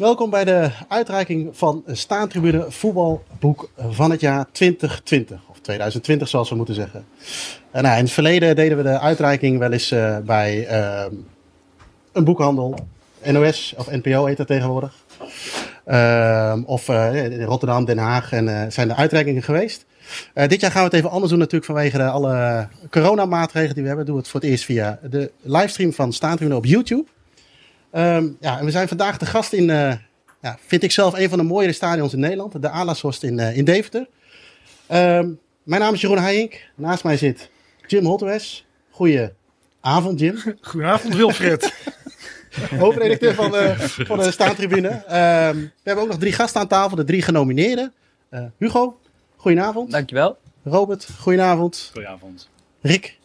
Welkom bij de uitreiking van Staantribune voetbalboek van het jaar 2020. Of 2020 zoals we moeten zeggen. En nou, in het verleden deden we de uitreiking wel eens uh, bij uh, een boekhandel. NOS of NPO heet dat tegenwoordig. Uh, of in Rotterdam, Den Haag en zijn de uitreikingen geweest. dit jaar gaan we het even anders doen natuurlijk vanwege de alle coronamaatregelen die we hebben. Doen we het voor het eerst via de livestream van Staantribune op YouTube. Um, ja, en we zijn vandaag de gast in, uh, ja, vind ik zelf, een van de mooiere stadions in Nederland. De Alashorst in, uh, in Deventer. Um, mijn naam is Jeroen Heijink. Naast mij zit Jim Holtwes. Goedenavond, Jim. Goedenavond, Wilfred. Hoofdredacteur van de, van de Staantribune. Um, we hebben ook nog drie gasten aan tafel, de drie genomineerden. Uh, Hugo, goedenavond. Dankjewel. Robert, goedenavond. Goedenavond. Rick.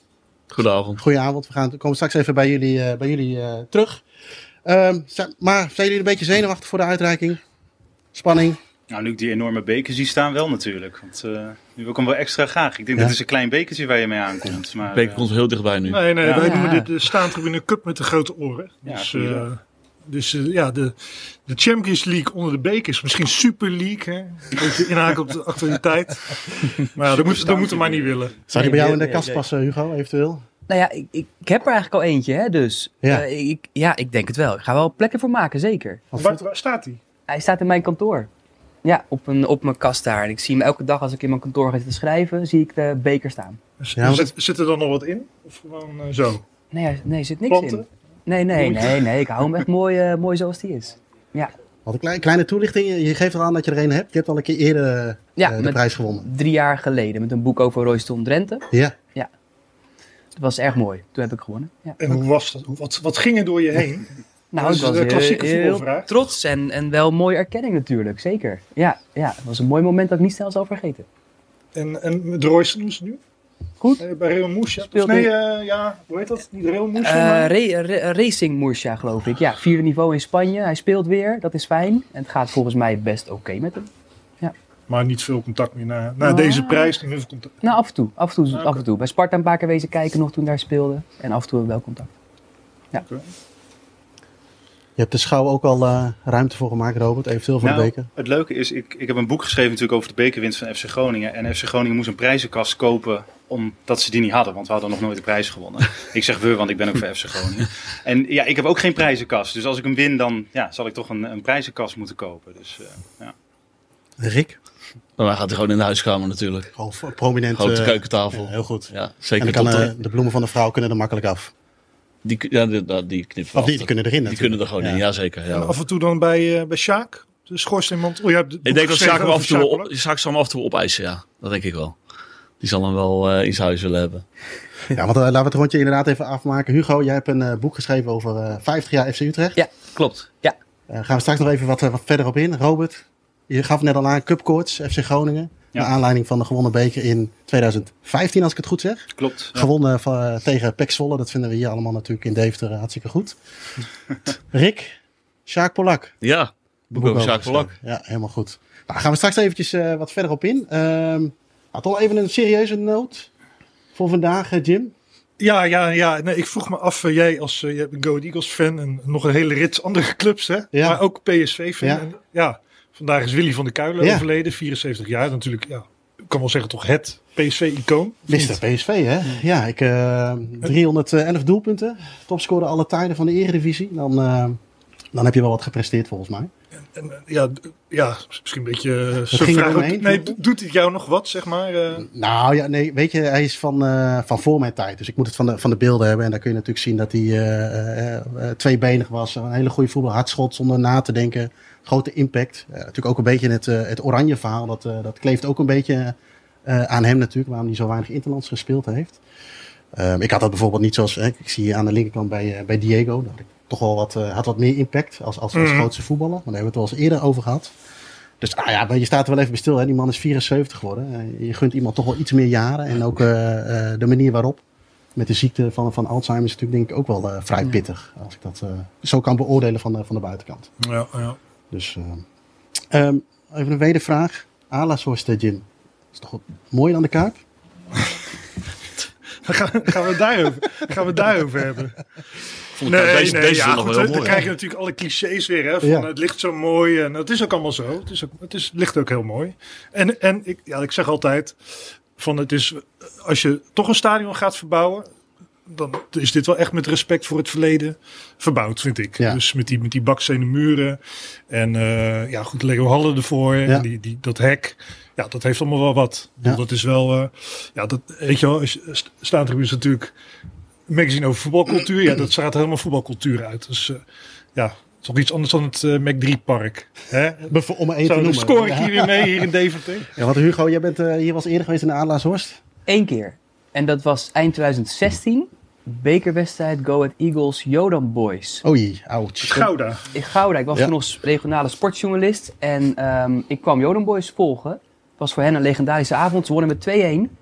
Goedenavond. Goedenavond. We gaan, komen straks even bij jullie, uh, bij jullie uh, terug. Um, maar zijn jullie een beetje zenuwachtig voor de uitreiking? Spanning? Nou, nu ik die enorme beker zie staan, wel natuurlijk. Want uh, nu wil ik hem wel extra graag. Ik denk ja. dat is een klein bekertje waar je mee aankomt. Maar, de beker komt heel dichtbij nu. Nee, nee, ja. wij noemen dit de staantribune cup met de grote oren. Dus, ja, uh, dus uh, ja, de, de Champions League onder de bekers. Misschien Super League, hè? Een beetje inhaken op de actualiteit. maar ja, dat moeten we maar niet willen. Zou die bij jou in de kast passen, Hugo, eventueel? Nou ja, ik, ik, ik, heb er eigenlijk al eentje, hè, dus ja. Uh, ik, ja, ik denk het wel. Ik ga wel plekken voor maken, zeker. Waar, staat hij? Hij staat in mijn kantoor. Ja, op, een, op mijn kast daar. En ik zie hem elke dag als ik in mijn kantoor ga zitten schrijven, zie ik de beker staan. Ja, zit, zit, er dan nog wat in? Of gewoon uh, zo? Nee, nee, er zit niks Planten? in. Nee, nee, nee, nee. Ik hou hem echt mooi, uh, mooi zoals die is. Ja. Wat een kleine, kleine toelichting. Je geeft er aan dat je er een hebt. Je hebt al een keer eerder uh, ja, de prijs gewonnen. Drie jaar geleden met een boek over Royston Drenthe. Ja. Dat was erg mooi. Toen heb ik gewonnen. Ja. En hoe was dat? Wat, wat ging er door je heen? Nou, het was een klassieke heel, trots en, en wel mooie erkenning natuurlijk, zeker. Ja, ja, het was een mooi moment dat ik niet snel zal vergeten. En, en met Royce nu? Goed. Uh, bij Real Murcia? Nee, uh, ja, hoe heet dat? Niet Real? Uh, Ra Ra Racing Murcia, geloof ik. Ja, vierde niveau in Spanje. Hij speelt weer, dat is fijn. En het gaat volgens mij best oké okay met hem. Maar niet veel contact meer na, na oh. deze prijs? Niet veel contact. Nou, af en toe. Af en toe, ah, okay. af en toe. Bij Sparta een paar keer wezen kijken nog toen daar speelde. En af en toe wel contact. Ja. Okay. Je hebt de schouw ook al uh, ruimte voor gemaakt, Robert, eventueel voor nou, de beker. Het leuke is, ik, ik heb een boek geschreven natuurlijk over de bekerwinst van FC Groningen. En FC Groningen moest een prijzenkast kopen omdat ze die niet hadden, want we hadden nog nooit de prijs gewonnen. ik zeg we, want ik ben ook voor FC Groningen. En ja, ik heb ook geen prijzenkast. Dus als ik hem win, dan ja, zal ik toch een, een prijzenkast moeten kopen. Dus, uh, ja. Rick? Maar hij gaat hij gewoon in de huiskamer natuurlijk. Gewoon prominent. Grote keukentafel. Ja, heel goed. Ja, zeker. En dan kan, uh, de bloemen van de vrouw kunnen er makkelijk af. Die, ja, die, die knippen Of die, die kunnen erin Die kunnen er gewoon ja. in, ja zeker. Ja. En af en toe dan bij, uh, bij Sjaak? De schoorsteenmand? Oh, ja, de ik denk dat Sjaak hem af en toe, op, Sjaak zal hem af en toe opeisen, ja. Dat denk ik wel. Die zal hem wel uh, in zijn huis willen hebben. Ja, want uh, laten we het rondje inderdaad even afmaken. Hugo, jij hebt een uh, boek geschreven over uh, 50 jaar FC Utrecht. Ja, klopt. Ja. gaan we straks nog even wat, wat verder op in. Robert, je gaf net al aan Cupcourts, FC Groningen. Ja. Naar aanleiding van de gewonnen beker in 2015, als ik het goed zeg. Klopt. Ja. Gewonnen van, tegen Pek Zwolle. Dat vinden we hier allemaal natuurlijk in Deventer uh, hartstikke goed. Rick, Sjaak Polak. Ja, boek over Sjaak Polak. Ja, helemaal goed. Nou, gaan we straks eventjes uh, wat verder op in. Uh, nou, toch even een serieuze noot voor vandaag, Jim. Ja, ja, ja. Nee, ik vroeg me af, uh, jij als uh, bent Go Eagles fan en nog een hele rits andere clubs, hè? Ja. Maar ook PSV fan. Ja. En, ja. Vandaag is Willy van der Kuilen Ja. overleden, 74 jaar. Natuurlijk, ja, ik kan wel zeggen toch het PSV-icoon. Mr. PSV, hè? Ja, ik, uh, 311 doelpunten. Topscorer alle tijden van de Eredivisie. Dan, uh, dan heb je wel wat gepresteerd volgens mij. En, eh, ja, ja, misschien een beetje... Ging vraag ook- Nee, doet het jou nog wat, zeg maar? eh? Nou ja, nee, weet je, hij is van, eh, van voor mijn tijd. Dus ik moet het van de, van de beelden hebben. En daar kun je natuurlijk zien dat hij eh, eh, eh, tweebenig was. Een hele goede voetbal, hardschot zonder na te denken. Grote impact. Eh, natuurlijk ook een beetje het, eh, het oranje verhaal. Dat, eh, dat kleeft ook een beetje aan hem natuurlijk. Waarom hij zo weinig interlands gespeeld heeft. Ehm, ik had dat bijvoorbeeld niet zoals, hè, ik zie aan de linkerkant bij, bij Diego. Dat ik toch wel wat, had wat meer impact als, als, als Mhm. grootste voetballer. Maar daar hebben we het wel eens eerder over gehad. Dus nou ja, maar je staat er wel even bij stil. Hè? Die man is 74 geworden. Je gunt iemand toch wel iets meer jaren. En ook de manier waarop. Met de ziekte van, van Alzheimer is natuurlijk denk ik ook wel vrij pittig. Als ik dat zo kan beoordelen van de, van de buitenkant. Ja, ja. Dus eh, ehm, even een wedervraag. Eh, Jim. Is toch mooier dan de? Dan gaan, gaan, we het daarover, gaan we daarover hebben. Vond ik Nee, deze, nee, deze ja, nog wel goed, heel dan mooi. krijg je natuurlijk alle clichés weer. Hè, van, Ja. Het ligt zo mooi en dat is ook allemaal zo. Het, is ook, het is, ligt ook heel mooi. En, en ik, ja, ik zeg altijd, van het is, als je toch een stadion gaat verbouwen, dan is dit wel echt met respect voor het verleden verbouwd, vind ik. Ja. Dus met die, met die bakstenen muren en eh, ja, goed, Lego Hallen ervoor, Ja. en die, die, dat hek. Ja, dat heeft allemaal wel wat. Ja. Dat is wel, eh, ja, dat, weet je wel, Staantribune is natuurlijk een magazine over voetbalcultuur. Ja, dat straalt helemaal voetbalcultuur uit. Dus eh, ja, toch iets anders dan het eh Mac 3 park. Hè? Om er één te noemen. score ik hier weer mee, hier in Deventer. Ja, want Hugo, jij bent eh, hier was eerder geweest in de Adelaarshorst. Eén keer. En dat was eind 2016. Bekerwedstrijd Go Ahead Eagles Jodan Boys. Oei, ouch. Gouda. In Gouda. Ik was Ja. toen nog regionale sportjournalist. En ehm, ik kwam Jodan Boys volgen. Het was voor hen een legendarische avond. Ze wonnen met 2-1.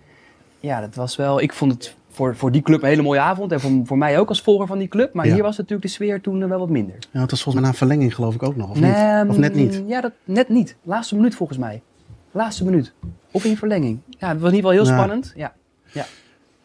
Ja, dat was wel... Ik vond het voor, voor die club een hele mooie avond. En voor, voor mij ook als volger van die club. Maar Ja. hier was natuurlijk de sfeer toen wel wat minder. Ja, het was volgens mij na een verlenging geloof ik ook nog, of niet? Nee, Of net niet? Ja, dat, net niet. Laatste minuut volgens mij. Laatste minuut. Of in verlenging. Ja, het was in ieder geval heel Ja. spannend. Ja.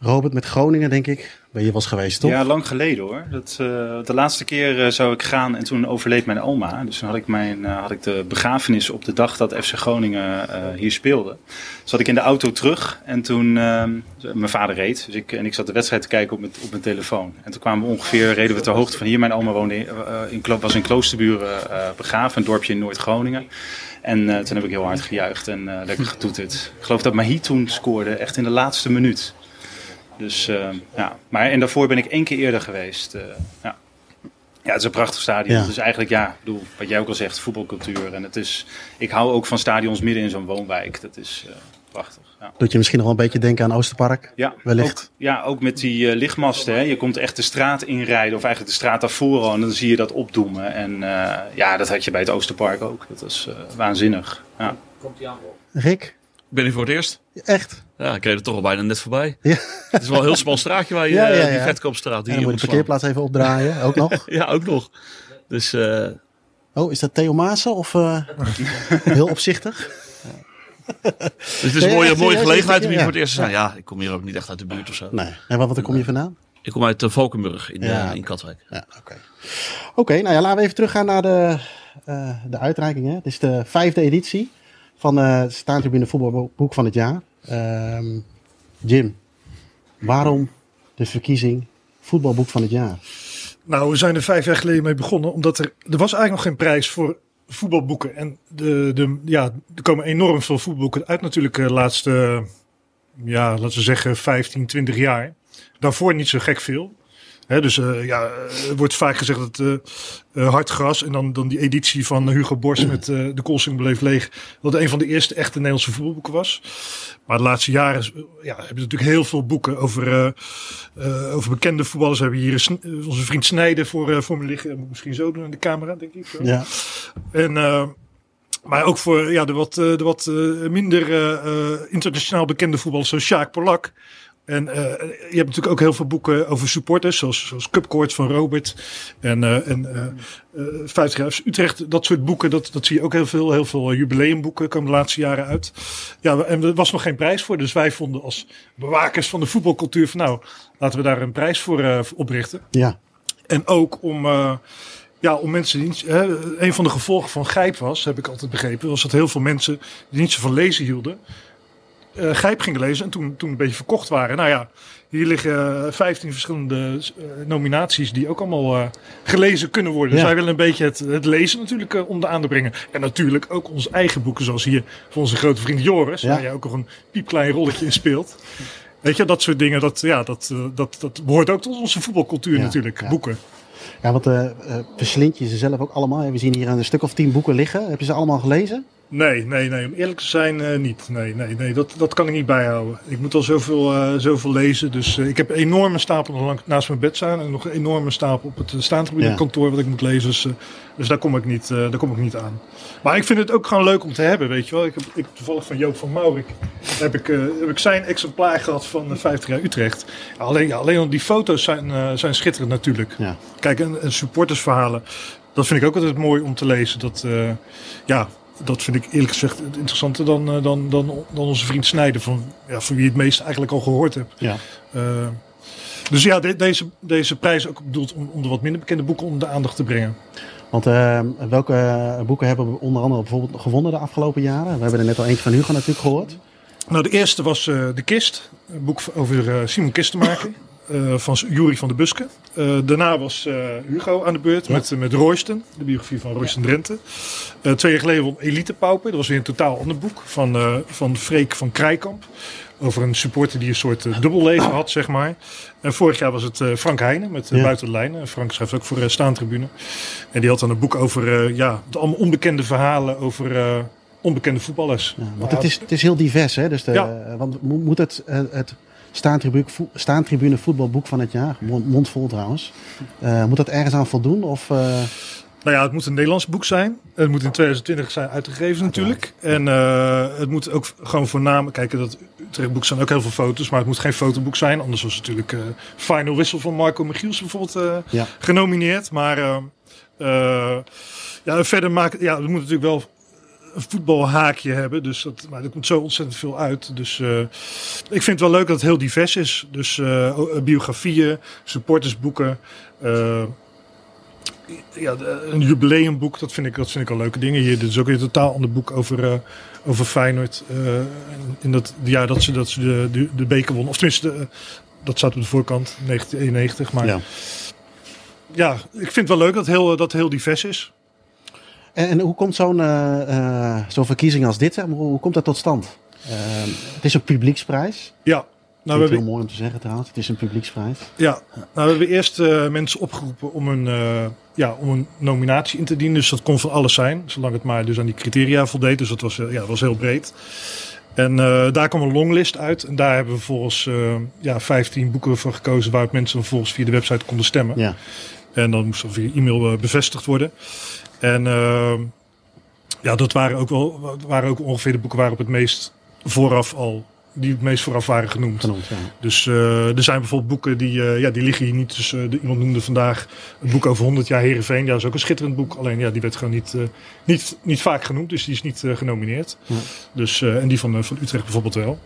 Robert met Groningen, denk ik. Ben je was geweest, toch? Ja, lang geleden hoor. Dat, eh, de laatste keer eh, zou ik gaan en toen overleed mijn oma. Dus toen had ik, mijn, eh, had ik de begrafenis op de dag dat FC Groningen hier speelde. Zat ik in de auto terug en toen, mijn vader reed. Dus ik, en ik zat de wedstrijd te kijken op mijn, op mijn telefoon. En toen kwamen we ongeveer, reden we ter hoogte van hier. Mijn oma woonde in, in, was in Kloosterburen begraven, een dorpje in Noord-Groningen. En toen heb ik heel hard gejuicht en lekker getoeterd. Ik geloof dat Mahi toen scoorde, echt in de laatste minuut. Dus eh, ja, maar en daarvoor ben ik één keer eerder geweest. eh, ja. ja, het is een prachtig stadion. Ja. Het is eigenlijk, ja, ik bedoel, wat jij ook al zegt, voetbalcultuur. En het is, ik hou ook van stadions midden in zo'n woonwijk. Dat is eh, prachtig. Ja. Doet je misschien nog wel een beetje denken aan Oosterpark? Ja, Wellicht. Ook, ja, ook met die eh, lichtmasten. Hè. Je komt echt de straat inrijden, of eigenlijk de straat daarvoor al, en dan zie je dat opdoemen. En eh, ja, dat had je bij het Oosterpark ook. Dat was eh, waanzinnig. Ja. Rick? Ik ben hier voor het eerst. Echt? Ja, ik reed er toch al bijna net voorbij. Ja. Het is wel een heel smal straatje waar je, Ja, ja, eh, die dan je moet je de parkeerplaats even opdraaien, ook nog. Ja, ook nog. Dus eh, Oh, is dat Theo Maassen of eh, heel opzichtig? dus het is een mooie, mooie gelegenheid om hier voor het eerst te zijn. Ja, ik kom hier ook niet echt uit de buurt of zo. Nee. En wat, wat kom je vandaan? Ik kom uit uh, Valkenburg in, Ja. in Katwijk. Ja, oké. Oké, nou ja, laten we even teruggaan naar de, eh, de uitreiking. Hè. Dit is de vijfde editie van de Staantribune Voetbalboek van het jaar. Ehm, Jim, waarom de verkiezing Voetbalboek van het jaar? Nou, we zijn er vijf jaar geleden mee begonnen, omdat er, er was eigenlijk nog geen prijs voor voetbalboeken. En de, de, ja, er komen enorm veel voetbalboeken uit natuurlijk de laatste, ja, laten we zeggen 15, 20 jaar. Daarvoor niet zo gek veel. Dus eh, ja, er wordt vaak gezegd dat eh eh, Hartgras en dan, dan die editie van Hugo Borst met De Koolsing Beleef Leeg, dat een van de eerste echte Nederlandse voetbalboeken was. Maar de laatste jaren ja, hebben we natuurlijk heel veel boeken over, over bekende voetballers. We hebben hier onze vriend Snijden voor, voor me liggen. Dat moet ik misschien zo doen in de camera, denk ik. Zo. Ja, En, maar ook voor ja, de wat, de wat minder internationaal bekende voetballers zoals Sjaak Polak. En eh, je hebt natuurlijk ook heel veel boeken over supporters, zoals, zoals Cupcourt van Robert. En, eh en eh 50 jaar Utrecht, dat soort boeken, dat, dat zie je ook heel veel. Heel veel jubileumboeken komen de laatste jaren uit. Ja, en er was nog geen prijs voor. Dus wij vonden als bewakers van de voetbalcultuur van nou, laten we daar een prijs voor oprichten. ja, En ook om, ja, om mensen die niet. Hè, een van de gevolgen van Gijp was, heb ik altijd begrepen, was dat heel veel mensen die niet zo van lezen hielden, eh Gijp gingen lezen en toen, toen een beetje verkocht waren. Nou ja, hier liggen eh, 15 verschillende eh, nominaties die ook allemaal eh, gelezen kunnen worden. Dus wij willen een beetje het, het lezen natuurlijk eh, om de aan te brengen. En natuurlijk ook onze eigen boeken, zoals hier van onze grote vriend Joris, Ja. waar jij ook nog een piepklein rolletje in speelt. Weet je, dat soort dingen, dat, ja, dat, eh, dat, dat behoort ook tot onze voetbalcultuur Ja, natuurlijk, ja. boeken. ja want eh, eh, verslind je ze zelf ook allemaal? We zien hier een stuk of tien boeken liggen. Heb je ze allemaal gelezen? Nee, nee, nee. Om eerlijk te zijn, eh, niet. Nee, nee, nee. Dat, dat kan ik niet bijhouden. Ik moet al zoveel, eh, zoveel lezen. Dus eh, ik heb een enorme stapel nog lang naast mijn bed staan. En nog een enorme stapel op het staantribune Ja. kantoor wat ik moet lezen. Dus, dus daar, kom ik niet, daar kom ik niet aan. Maar ik vind het ook gewoon leuk om te hebben, weet je wel. Ik heb ik, toevallig van Joop van Maurik heb ik, heb ik zijn exemplaar gehad van eh, 50 jaar Utrecht. Alleen, ja, alleen al die foto's zijn, zijn schitterend natuurlijk. Ja. Kijk, en, en supportersverhalen, dat vind ik ook altijd mooi om te lezen. Dat, ja, dat vind ik eerlijk gezegd interessanter dan, eh, dan, dan, dan onze vriend Snijder, van, ja, van wie je het meest eigenlijk al gehoord hebt. Ja. Eh, Dus ja, deze, deze prijs ook bedoeld om, om de wat minder bekende boeken onder de aandacht te brengen. Want uh, welke boeken hebben we onder andere bijvoorbeeld gewonnen de afgelopen jaren? We hebben er net al eentje van Hugo natuurlijk gehoord. Nou, de eerste was uh, De Kist, een boek over Simon Kistenmaker. Uh, van Jury van de Buske. Uh, daarna was uh, Hugo aan de beurt ja. met, met Royston, de biografie van Royston ja. Drenthe. twee jaar geleden won Elite Pauper, dat was weer een totaal ander boek van, van Freek van Krijkamp. Over een supporter die een soort dubbelleven had, zeg maar. En vorig jaar was het Frank Heijnen met ja. Buiten de Lijnen. Frank schrijft ook voor Staantribune. En die had dan een boek over ja, allemaal onbekende verhalen over onbekende voetballers. Ja, want het is, het is heel divers, hè? Dus de, ja. Want moet het, het staantribune, staantribune voetbalboek van het jaar, mondvol trouwens, uh, moet dat ergens aan voldoen? Of, uh... Nou ja, het moet een Nederlands boek zijn. Het moet in 2020 zijn uitgegeven natuurlijk. En uh, het moet ook gewoon voornamelijk... Kijk, dat Utrechtboek zijn ook heel veel foto's. Maar het moet geen fotoboek zijn. Anders was natuurlijk Final Whistle van Marco Michiels bijvoorbeeld ja. genomineerd. Maar ja, verder maken... Ja, het moet natuurlijk wel een voetbalhaakje hebben. Dus dat, maar er komt zo ontzettend veel uit. Dus uh, ik vind het wel leuk dat het heel divers is. Dus uh, biografieën, supportersboeken. Uh, ja, een jubileumboek, dat vind ik, dat vind ik al leuke dingen. Hier dit is ook weer een totaal ander boek over, over Feyenoord. in dat jaar dat ze, dat ze de, de, de beker won. Of tenminste, de, dat staat op de voorkant, 1991. Maar ja. ja, ik vind het wel leuk dat het heel, dat heel divers is. En, en hoe komt zo'n uh, uh, zo'n verkiezing als dit, zeg maar, hoe, hoe komt dat tot stand? Uh, het is een publieksprijs. Ja. Nou, we hebben... heel mooi om te zeggen trouwens, het is een publieksprijs. Ja, nou, we hebben eerst mensen opgeroepen om een, ja, om een nominatie in te dienen. Dus dat kon van alles zijn, zolang het maar dus aan die criteria voldeed. Dus dat was, ja, dat was heel breed. En daar kwam een longlist uit. En daar hebben we volgens ja, 15 boeken van gekozen waar mensen volgens via de website konden stemmen. Ja. En dan moest er via e-mail bevestigd worden. En uh, ja, dat waren ook wel waren ook ongeveer de boeken waarop het meest vooraf al die het meest vooraf waren genoemd. genoemd ja. Dus uh, er zijn bijvoorbeeld boeken die, uh, ja, die liggen hier niet. Dus uh, iemand noemde vandaag een boek over 100 jaar Herenveen. Ja, dat is ook een schitterend boek. Alleen ja, die werd gewoon niet, niet, niet vaak genoemd. Dus die is niet genomineerd. Ja. Dus, en die van, van Utrecht bijvoorbeeld wel.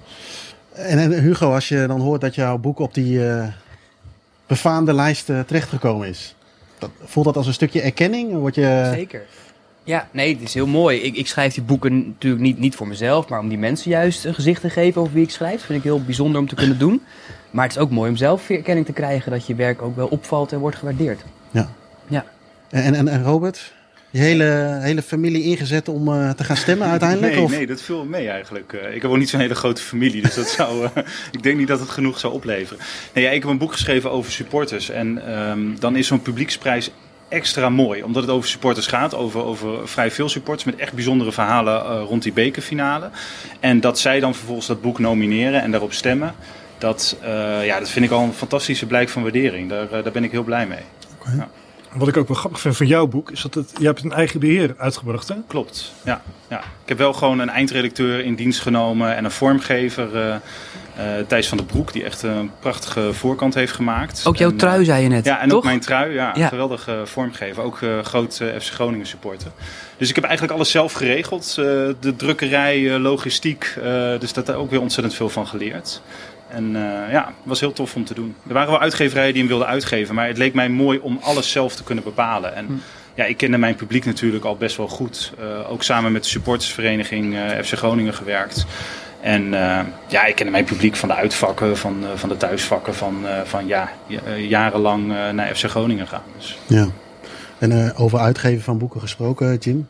En, en, Hugo, als je dan hoort dat jouw boek op die befaamde lijst terechtgekomen is. Dat, voelt dat als een stukje erkenning? Word je... Zeker. Ja, nee, het is heel mooi. Ik, ik schrijf die boeken natuurlijk niet, niet voor mezelf, maar om die mensen juist een gezicht te geven over wie ik schrijf. Dat vind ik heel bijzonder om te kunnen doen. Maar het is ook mooi om zelf erkenning te krijgen dat je werk ook wel opvalt en wordt gewaardeerd. Ja. ja. En, en, en Robert, je hele, hele familie ingezet om uh, te gaan stemmen uiteindelijk? Nee, of? nee dat viel mee eigenlijk. Uh, ik heb ook niet zo'n hele grote familie, dus dat zou, uh, ik denk niet dat het genoeg zou opleveren. Nee, ja, ik heb een boek geschreven over supporters. En um, dan is zo'n publieksprijs extra mooi, omdat het over supporters gaat, over, over vrij veel supporters met echt bijzondere verhalen rond die bekerfinale. En dat zij dan vervolgens dat boek nomineren en daarop stemmen, dat, ja, dat vind ik al een fantastische blijk van waardering. Daar, daar ben ik heel blij mee. Okay. Ja. Wat ik ook wel grappig vind van jouw boek, is dat het, je hebt een eigen beheer uitgebracht, hè? Klopt, ja. ja. Ik heb wel gewoon een eindredacteur in dienst genomen en een vormgever, uh, uh, Thijs van der Broek, die echt een prachtige voorkant heeft gemaakt. Ook jouw en, trui, zei je net, Ja, en toch? ook mijn trui, ja. ja. Geweldige vormgever, ook uh, groot FC Groningen supporter. Dus ik heb eigenlijk alles zelf geregeld. de drukkerij, logistiek, dus daar ook weer ontzettend veel van geleerd. En uh, ja, het was heel tof om te doen. Er waren wel uitgeverijen die hem wilden uitgeven, maar het leek mij mooi om alles zelf te kunnen bepalen. En hm. ja, ik kende mijn publiek natuurlijk al best wel goed. Uh, ook samen met de supportersvereniging uh, FC Groningen gewerkt. En ja, ik kende mijn publiek van de uitvakken, van, van de thuisvakken, van, van ja, jarenlang naar FC Groningen gaan. Dus. Ja. En over uitgeven van boeken gesproken, Jim?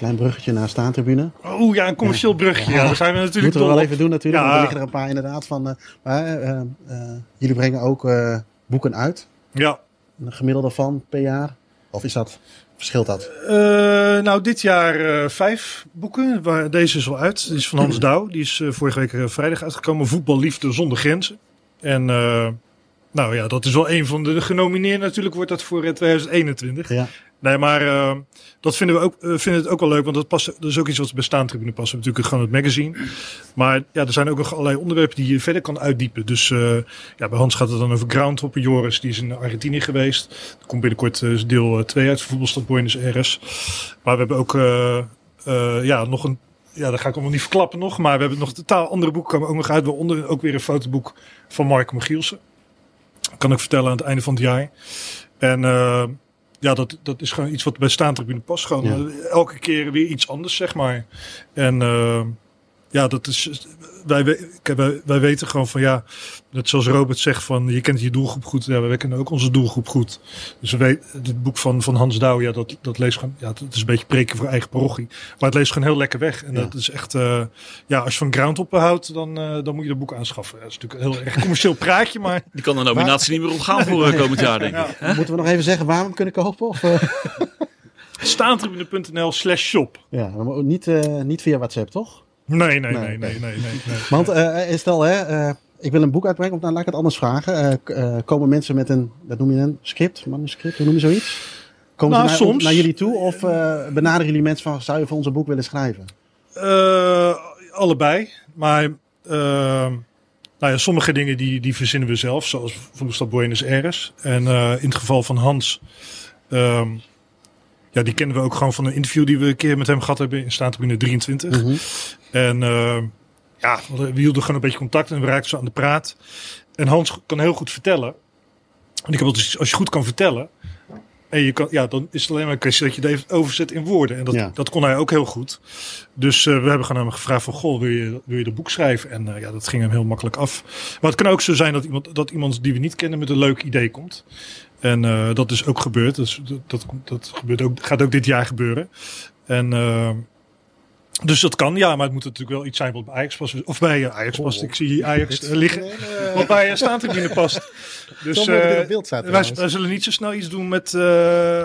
Klein bruggetje naar staantribune. Oh ja, een commercieel bruggetje. Ja, daar zijn we natuurlijk Moeten we wel even doen natuurlijk. Want er liggen er een paar inderdaad van. Uh, maar uh, uh, jullie brengen ook boeken uit. Ja. Een gemiddelde van per jaar? Of is dat, verschilt dat? nou, dit jaar vijf boeken. Waar, deze is al uit. Die is van Hans Douw. Die is vorige week vrijdag uitgekomen. Voetballiefde zonder grenzen. En nou ja, dat is wel een van de genomineerden. Natuurlijk wordt dat voor 2021. Ja. Nee, maar uh, dat vinden we ook, uh, vinden het ook wel leuk, want dat, past, dat is ook iets wat bij staantribune past. Natuurlijk gewoon het magazine. Maar ja, er zijn ook nog allerlei onderwerpen die je verder kan uitdiepen. Dus uh, ja, bij Hans gaat het dan over Groundhopper Joris, die is in Argentinië geweest. Er komt binnenkort deel 2 uit Voetbalstad Buenos Aires. Maar we hebben ook ja, nog een ja, dat ga ik allemaal niet verklappen nog. Maar we hebben nog totaal andere boeken komen ook nog uit. Waaronder ook weer een fotoboek van Mark Michielsen. Kan ik vertellen aan het einde van het jaar. En ja, dat, dat is gewoon iets wat bij staantribune past. Gewoon elke keer weer iets anders, zeg maar. En ja, dat is. Wij, wij, wij weten gewoon van ja, net zoals Robert zegt van je kent je doelgroep goed. Ja, wij kennen ook onze doelgroep goed. Dus we weten, het boek van, van Hans Douw, ja, dat, dat leest gewoon, ja, dat is een beetje preken voor eigen parochie. Maar het leest gewoon heel lekker weg. En dat is echt, uh, ja, als je van ground op houdt, dan, uh, dan moet je dat boek aanschaffen. Dat is natuurlijk een heel erg commercieel praatje, maar. Die kan de nominatie niet meer opgaan voor uh, komend jaar, denk ik. Ja. Moeten we nog even zeggen waar we hem kunnen kopen? Of, Staantribune.nl slash shop. Ja, niet, niet via WhatsApp, toch? Nee, nee, nee, nee, nee, nee. nee, Want uh, stel, hè, ik wil een boek uitbrengen, of nou, laat ik het anders vragen. Komen mensen met een, dat noem je een script, manuscript, hoe noem je zoiets? Komen nou, ze naar, soms, naar jullie toe of benaderen jullie mensen van, zou je voor onze boek willen schrijven? allebei, maar nou ja, sommige dingen die, die verzinnen we zelf, zoals Voelstad Buenos Aires. En in het geval van Hans... Ehm, ja, die kennen we ook gewoon van een interview die we een keer met hem gehad hebben in Staattribune 23. Mm En uh, ja, we hielden gewoon een beetje contact en we raakten zo aan de praat. En Hans kan heel goed vertellen. En ik heb dus, als je goed kan vertellen, en je kan, ja, dan is het alleen maar een kwestie dat je het even overzet in woorden. En dat, dat kon hij ook heel goed. Dus uh, we hebben gewoon hem gevraagd van, goh, wil je, wil je de boek schrijven? En uh, ja, dat ging hem heel makkelijk af. Maar het kan ook zo zijn dat iemand, dat iemand die we niet kennen met een leuk idee komt. En uh, dat is ook gebeurd. Dus dat, dat, dat gebeurt ook, gaat ook dit jaar gebeuren. En uh, dus dat kan, ja, maar het moet natuurlijk wel iets zijn wat bij Ajax past. Of bij uh, Ajax past. Ik zie Ajax liggen. Wat bij staantribune past. Dus uh, wij, wij, zullen niet zo snel iets doen met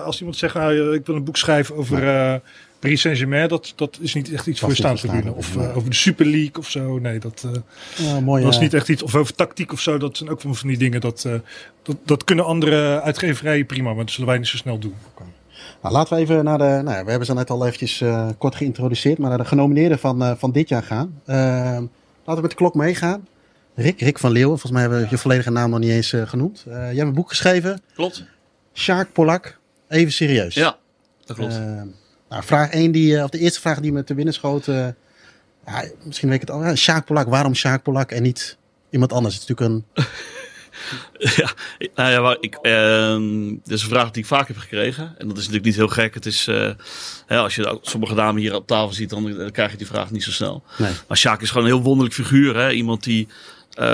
als iemand zegt, nou, ik wil een boek schrijven over Paris Saint-Germain, dat, dat is niet echt iets voor staantribune. Of uh, over de Super League of zo. Nee, dat, uh, ja, mooi, dat is niet echt iets. Of over tactiek of zo. Dat zijn ook van die dingen. Dat, uh, dat, dat kunnen andere uitgeverijen prima, maar dat zullen wij niet zo snel doen. Okay. Nou, laten we even naar de. Nou, we hebben ze net al eventjes kort geïntroduceerd, maar naar de genomineerden van, van dit jaar gaan. laten we met de klok meegaan. Rick, Rick van Leeuwen, volgens mij hebben we je volledige naam nog niet eens genoemd. jij hebt een boek geschreven. Klopt. Sjaak Polak, even serieus. Ja, dat klopt. Nou, vraag 1 die, eh, of de eerste vraag die me te binnen schoot. Uh, ja, misschien weet ik het al. Ja, Sjaak Polak, waarom Sjaak Polak en niet iemand anders? Het is natuurlijk een. ja, nou ja, ik, uh, dat is een vraag die ik vaak heb gekregen. En dat is natuurlijk niet heel gek. Het is, uh, hè, als je sommige dames hier op tafel ziet, dan, dan, krijg je die vraag niet zo snel. Nee. Maar Sjaak is gewoon een heel wonderlijk figuur. Hè? Iemand die, uh,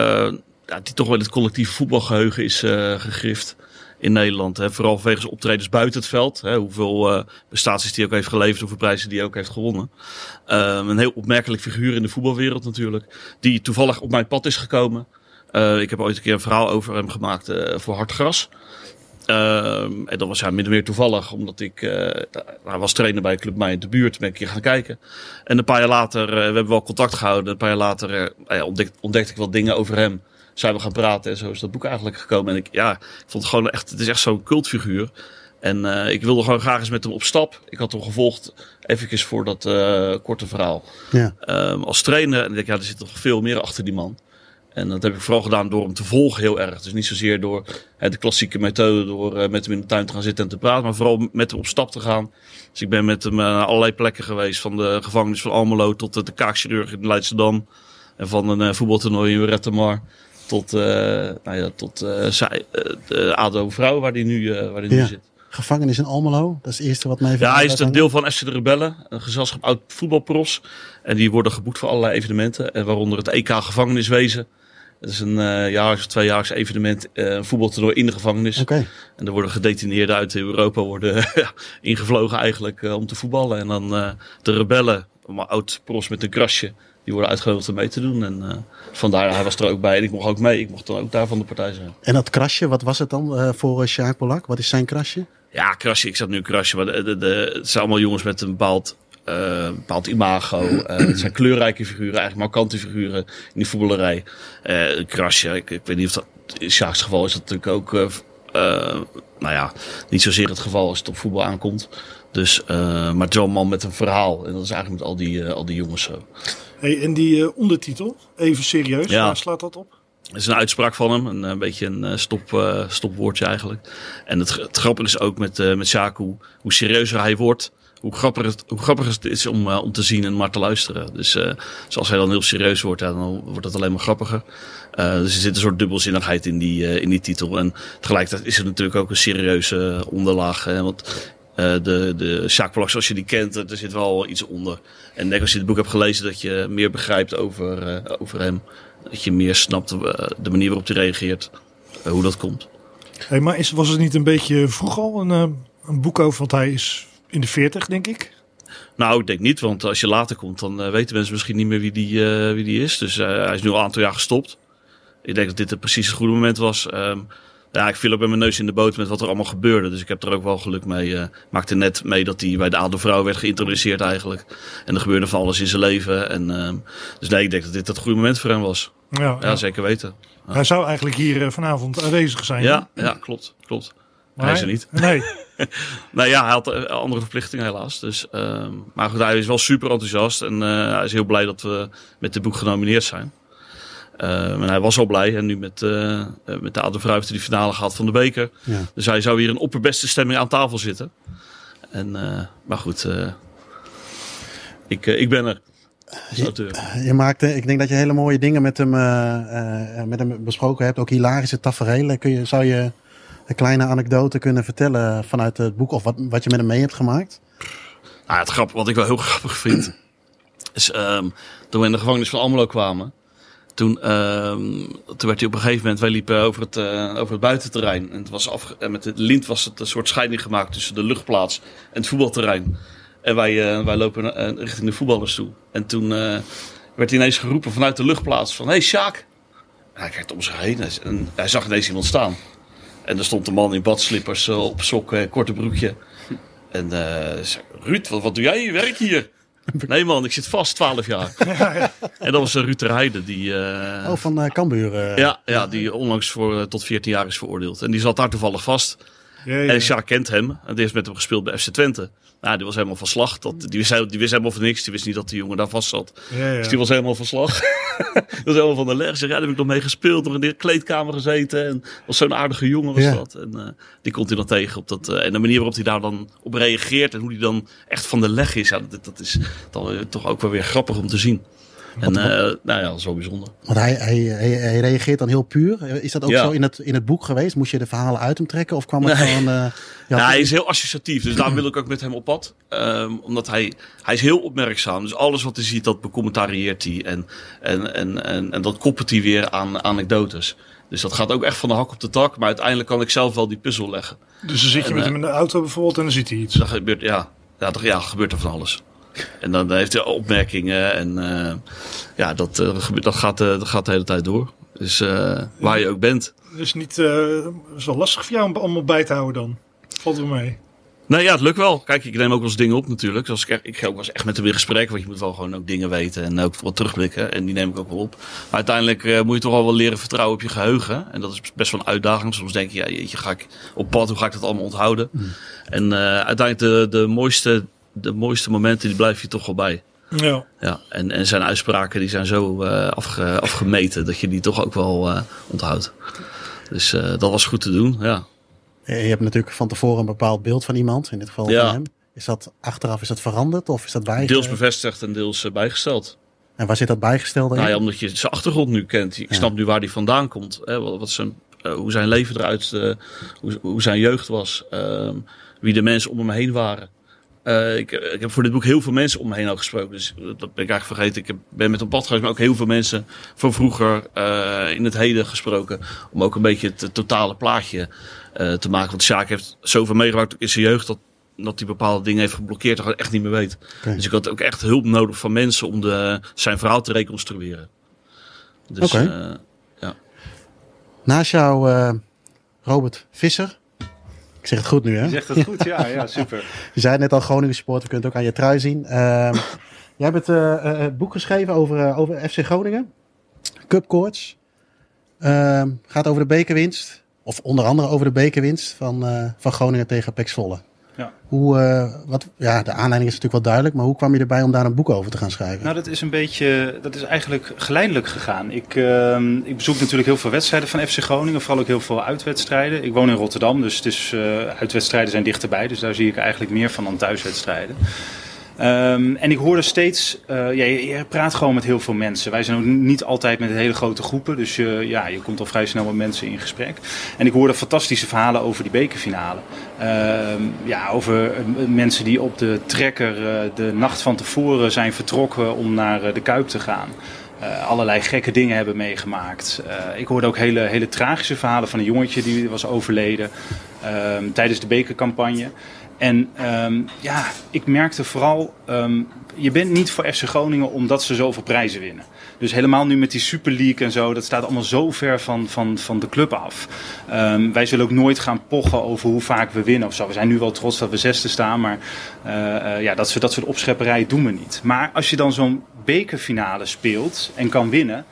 ja, die toch wel in het collectieve voetbalgeheugen is gegrift in Nederland. Hè. Vooral zijn optredens buiten het veld. Hè. Hoeveel uh, prestaties hij ook heeft geleverd, hoeveel prijzen die ook heeft gewonnen. Um, een heel opmerkelijk figuur in de voetbalwereld natuurlijk. Die toevallig op mijn pad is gekomen. Uh, ik heb ooit een keer een verhaal over hem gemaakt uh, voor Hartgras. Um, en dat was ja, min meer toevallig, omdat ik uh, was trainer bij Club Mij in de buurt. Ben ik hier gaan kijken. En een paar jaar later, we hebben wel contact gehouden. Een paar jaar later ontdekte, ontdekte ik wat dingen over hem zijn we gaan praten en zo is dat boek eigenlijk gekomen. En ik, ja, ik vond het gewoon echt, het is echt zo'n cultfiguur. En uh, ik wilde gewoon graag eens met hem op stap. Ik had hem gevolgd, even voor dat uh, korte verhaal. Ja. Um, als trainer, en ik denk, ja, er zit toch veel meer achter die man. En dat heb ik vooral gedaan door hem te volgen heel erg. Dus niet zozeer door hè, de klassieke methode, door uh, met hem in de tuin te gaan zitten en te praten, maar vooral met hem op stap te gaan. Dus ik ben met hem naar allerlei plekken geweest, van de gevangenis van Almelo tot de kaakchirurg in Leidschendam. En van een voetbaltoernooi in Rettemar tot, uh, nou ja, tot zij, uh, de ADO vrouw waar die nu, waar die ja. nu zit. Gevangenis in Almelo, dat is het eerste wat mij Ja, hij is een deel van FC de Rebellen, een gezelschap oud voetbalpros. En die worden geboekt voor allerlei evenementen, en waaronder het EK Gevangeniswezen. Dat is een uh, jaarlijks of tweejaars evenement, uh, voetbaltoernooi in de gevangenis. Okay. En er worden gedetineerden uit Europa worden ingevlogen eigenlijk uh, om te voetballen. En dan de rebellen, maar oud pros met een krasje, die worden uitgenodigd om mee te doen. En uh, vandaar, hij was er ook bij en ik mocht ook mee. Ik mocht dan ook daar van de partij zijn. En dat krasje, wat was het dan uh, voor uh, Sjaak Polak? Wat is zijn krasje? Ja, krasje. Ik zat nu krasje. Maar de, de, de, het zijn allemaal jongens met een bepaald, uh, bepaald imago. het zijn kleurrijke figuren, eigenlijk markante figuren in die voetballerij. een krasje, ik, ik, weet niet of dat in Sjaak's geval is dat natuurlijk ook... nou ja, niet zozeer het geval als het op voetbal aankomt. Dus, maar is wel een man met een verhaal. En dat is eigenlijk met al die, al die jongens zo. Hey, en die uh, ondertitel, even serieus, ja. waar slaat dat op? Het is een uitspraak van hem, een, een beetje een uh, stop, uh, stopwoordje eigenlijk. En het, het grappige is ook met, met Shaku, hoe serieuzer hij wordt, hoe grappig het, hoe grappig het is om, uh, om te zien en maar te luisteren. Dus uh, zoals hij dan heel serieus wordt, dan wordt het alleen maar grappiger. Uh, dus er zit een soort dubbelzinnigheid in die, in die titel. En tegelijkertijd is er natuurlijk ook een serieuze onderlaag. Hè, want de, de Sjaak als je die kent, er zit wel iets onder. En denk als je het boek hebt gelezen, dat je meer begrijpt over, over hem. Dat je meer snapt de manier waarop hij reageert, hoe dat komt. Hey, maar is, was het niet een beetje vroeg al een, een boek over, want hij is in de 40, denk ik. Nou, ik denk niet, want als je later komt, dan uh, weten mensen misschien niet meer wie die, uh, wie die is. Dus uh, hij is nu al een aantal jaar gestopt. Ik denk dat dit het precies het goede moment was. Um, ja, ik viel ook met mijn neus in de boot met wat er allemaal gebeurde. Dus ik heb er ook wel geluk mee. Maakte net mee dat hij bij de oude vrouw werd geïntroduceerd eigenlijk. En er gebeurde van alles in zijn leven. En, uh, dus nee, ik denk dat dit het goede moment voor hem was. Ja, ja, ja. zeker weten. Ja. Hij zou eigenlijk hier vanavond aanwezig zijn. Ja, ja klopt, klopt. Maar hij is er niet. Nee. nou ja, hij had eh, andere verplichtingen helaas. Dus, uh, maar goed, hij is wel super enthousiast. En uh, hij is heel blij dat we met dit boek genomineerd zijn. Uh, en hij was al blij. En nu met, uh, met de heeft hij die finale gehad van de beker. Ja. Dus hij zou hier in opperbeste stemming aan tafel zitten. En, maar goed, ik, ik ben er. Je, je maakte, ik denk dat je hele mooie dingen met hem, met hem besproken hebt. Ook hilarische tafereelen. Kun je, zou je een kleine anekdote kunnen vertellen vanuit het boek of wat, wat je met hem mee hebt gemaakt? Nou, het grap, wat ik wel heel grappig vind, is um, toen we in de gevangenis van Almelo kwamen, toen, um, toen werd hij op een gegeven moment, wij liepen over het, uh, over het buitenterrein. En het was af, en met de lint was het een soort scheiding gemaakt tussen de luchtplaats en het voetbalterrein. En wij, uh, wij lopen richting de voetballers toe. En toen werd hij ineens geroepen vanuit de luchtplaats van, hey Sjaak. Hij kijkt om zich heen en hij zag ineens iemand staan. En er stond een man in badslippers uh, op sokken, korte broekje. En uh, zei, Ruud, wat, wat doe jij hier? Werk hier? Nee man, ik zit vast 12 jaar. Ja, ja. En dat was Ruud ter Heide. Die, uh, oh, van uh, Cambuur. ja, ja, die onlangs voor, tot 14 jaar is veroordeeld. En die zat daar toevallig vast. Ja, ja. En Sjaak kent hem. En die heeft met hem gespeeld bij FC Twente. Nou, die was helemaal van slag. Dat, die, wist, die wist helemaal van niks. Die wist niet dat die jongen daar vast zat. Ja, ja. Dus die was helemaal van slag. die was helemaal van de leg. Zeg, ja, daar heb ik nog mee gespeeld. Nog in de kleedkamer gezeten. En was zo'n aardige jongen was dat. En uh, die komt hij dan tegen op dat. Uh, en de manier waarop hij daar dan op reageert. En hoe hij dan echt van de leg is. Ja, dat, dat is dan toch ook wel weer grappig om te zien. En uh, nou ja, zo bijzonder. Want hij, hij, hij, hij, reageert dan heel puur. Is dat ook ja. zo in het, in het boek geweest? Moest je de verhalen uit hem trekken? Of kwam het nee. gewoon... Uh, ja, hij is heel associatief. Dus daar wil ik ook met hem op pad. Um, omdat hij, hij is heel opmerkzaam. Dus alles wat hij ziet, dat becommentarieert hij. En, en, en, en, en dat koppelt hij weer aan anekdotes. Dus dat gaat ook echt van de hak op de tak. Maar uiteindelijk kan ik zelf wel die puzzel leggen. Dus dan zit je en, met hem in de auto bijvoorbeeld en dan ziet hij iets? Dan gebeurt, ja, ja, ja, gebeurt er van alles. En dan heeft hij opmerkingen en uh, ja, dat, uh, dat, gaat, uh, dat gaat de hele tijd door. Dus waar je ook bent. Dus niet zo lastig voor jou om allemaal bij te houden dan? Valt er mee? Nee, ja, het lukt wel. Kijk, ik neem ook wel eens dingen op natuurlijk. Zoals ik, ik ga ook wel eens echt met hem in gesprek, want je moet wel gewoon ook dingen weten en ook wat terugblikken. En die neem ik ook wel op. Maar uiteindelijk uh, moet je toch al wel leren vertrouwen op je geheugen. En dat is best wel een uitdaging. Soms denk je, ja, jeetje, ga ik op pad, hoe ga ik dat allemaal onthouden? Mm. En uh, uiteindelijk de, de mooiste de mooiste momenten die blijf je toch wel bij. Ja. ja en, en zijn uitspraken die zijn zo uh, afge, afgemeten dat je die toch ook wel uh, onthoudt. Dus uh, dat was goed te doen, ja. Je hebt natuurlijk van tevoren een bepaald beeld van iemand, in dit geval ja. van hem. Is dat achteraf is dat veranderd of is dat bijgesteld? Deels bevestigd en deels bijgesteld. En waar zit dat bijgesteld in? Nou ja, omdat je zijn achtergrond nu kent. Ik ja. snap nu waar hij vandaan komt. Hè, wat zijn, hoe zijn leven eruit, hoe, hoe zijn jeugd was. Ehm, wie de mensen om hem heen waren. Uh, ik, ik, heb voor dit boek heel veel mensen om me heen al gesproken. Dus dat ben ik eigenlijk vergeten. Ik heb, ben met een pad geweest, maar ook heel veel mensen van vroeger uh, in het heden gesproken. Om ook een beetje het totale plaatje uh, te maken. Want Sjaak heeft zoveel meegemaakt in zijn jeugd dat, dat hij bepaalde dingen heeft geblokkeerd dat hij echt niet meer weet. Okay. Dus ik had ook echt hulp nodig van mensen om de, zijn verhaal te reconstrueren. Dus okay. ja. Naast jou Robert Visser. Ik zeg het goed nu, hè? Je zegt het goed, ja, ja, super. je zei net al Groningen support, we kunnen het ook aan je trui zien. Uh, jij hebt het, uh, het boek geschreven over, uh, over FC Groningen. Cup Courts. gaat over de bekerwinst. Of onder andere over de bekerwinst van, van Groningen tegen Pek Zwolle. Ja. Hoe, wat, ja, de aanleiding is natuurlijk wel duidelijk, maar hoe kwam je erbij om daar een boek over te gaan schrijven? Nou, dat is een beetje, dat is eigenlijk geleidelijk gegaan. Ik, ehm, ik bezoek natuurlijk heel veel wedstrijden van FC Groningen, vooral ook heel veel uitwedstrijden. Ik woon in Rotterdam, dus het is, uitwedstrijden zijn dichterbij, dus daar zie ik eigenlijk meer van dan thuiswedstrijden. Um, en ik hoorde steeds, uh, ja, je, praat gewoon met heel veel mensen. Wij zijn ook niet altijd met hele grote groepen, dus je, ja, je komt al vrij snel met mensen in gesprek. En ik hoorde fantastische verhalen over die bekerfinale. Um, ja, over mensen die op de trekker uh, de nacht van tevoren zijn vertrokken om naar de Kuip te gaan. Allerlei gekke dingen hebben meegemaakt. Ik hoorde ook hele, hele tragische verhalen van een jongetje die was overleden uh, tijdens de bekercampagne. En um, ja, ik merkte vooral, um, je bent niet voor FC Groningen omdat ze zoveel prijzen winnen. Dus helemaal nu met die Super League en zo, dat staat allemaal zo ver van, van, van de club af. Um, wij zullen ook nooit gaan pochen over hoe vaak we winnen of zo. We zijn nu wel trots dat we zesde staan, maar uh, uh, ja, dat, soort, dat soort opschepperij doen we niet. Maar als je dan zo'n bekerfinale speelt en kan winnen,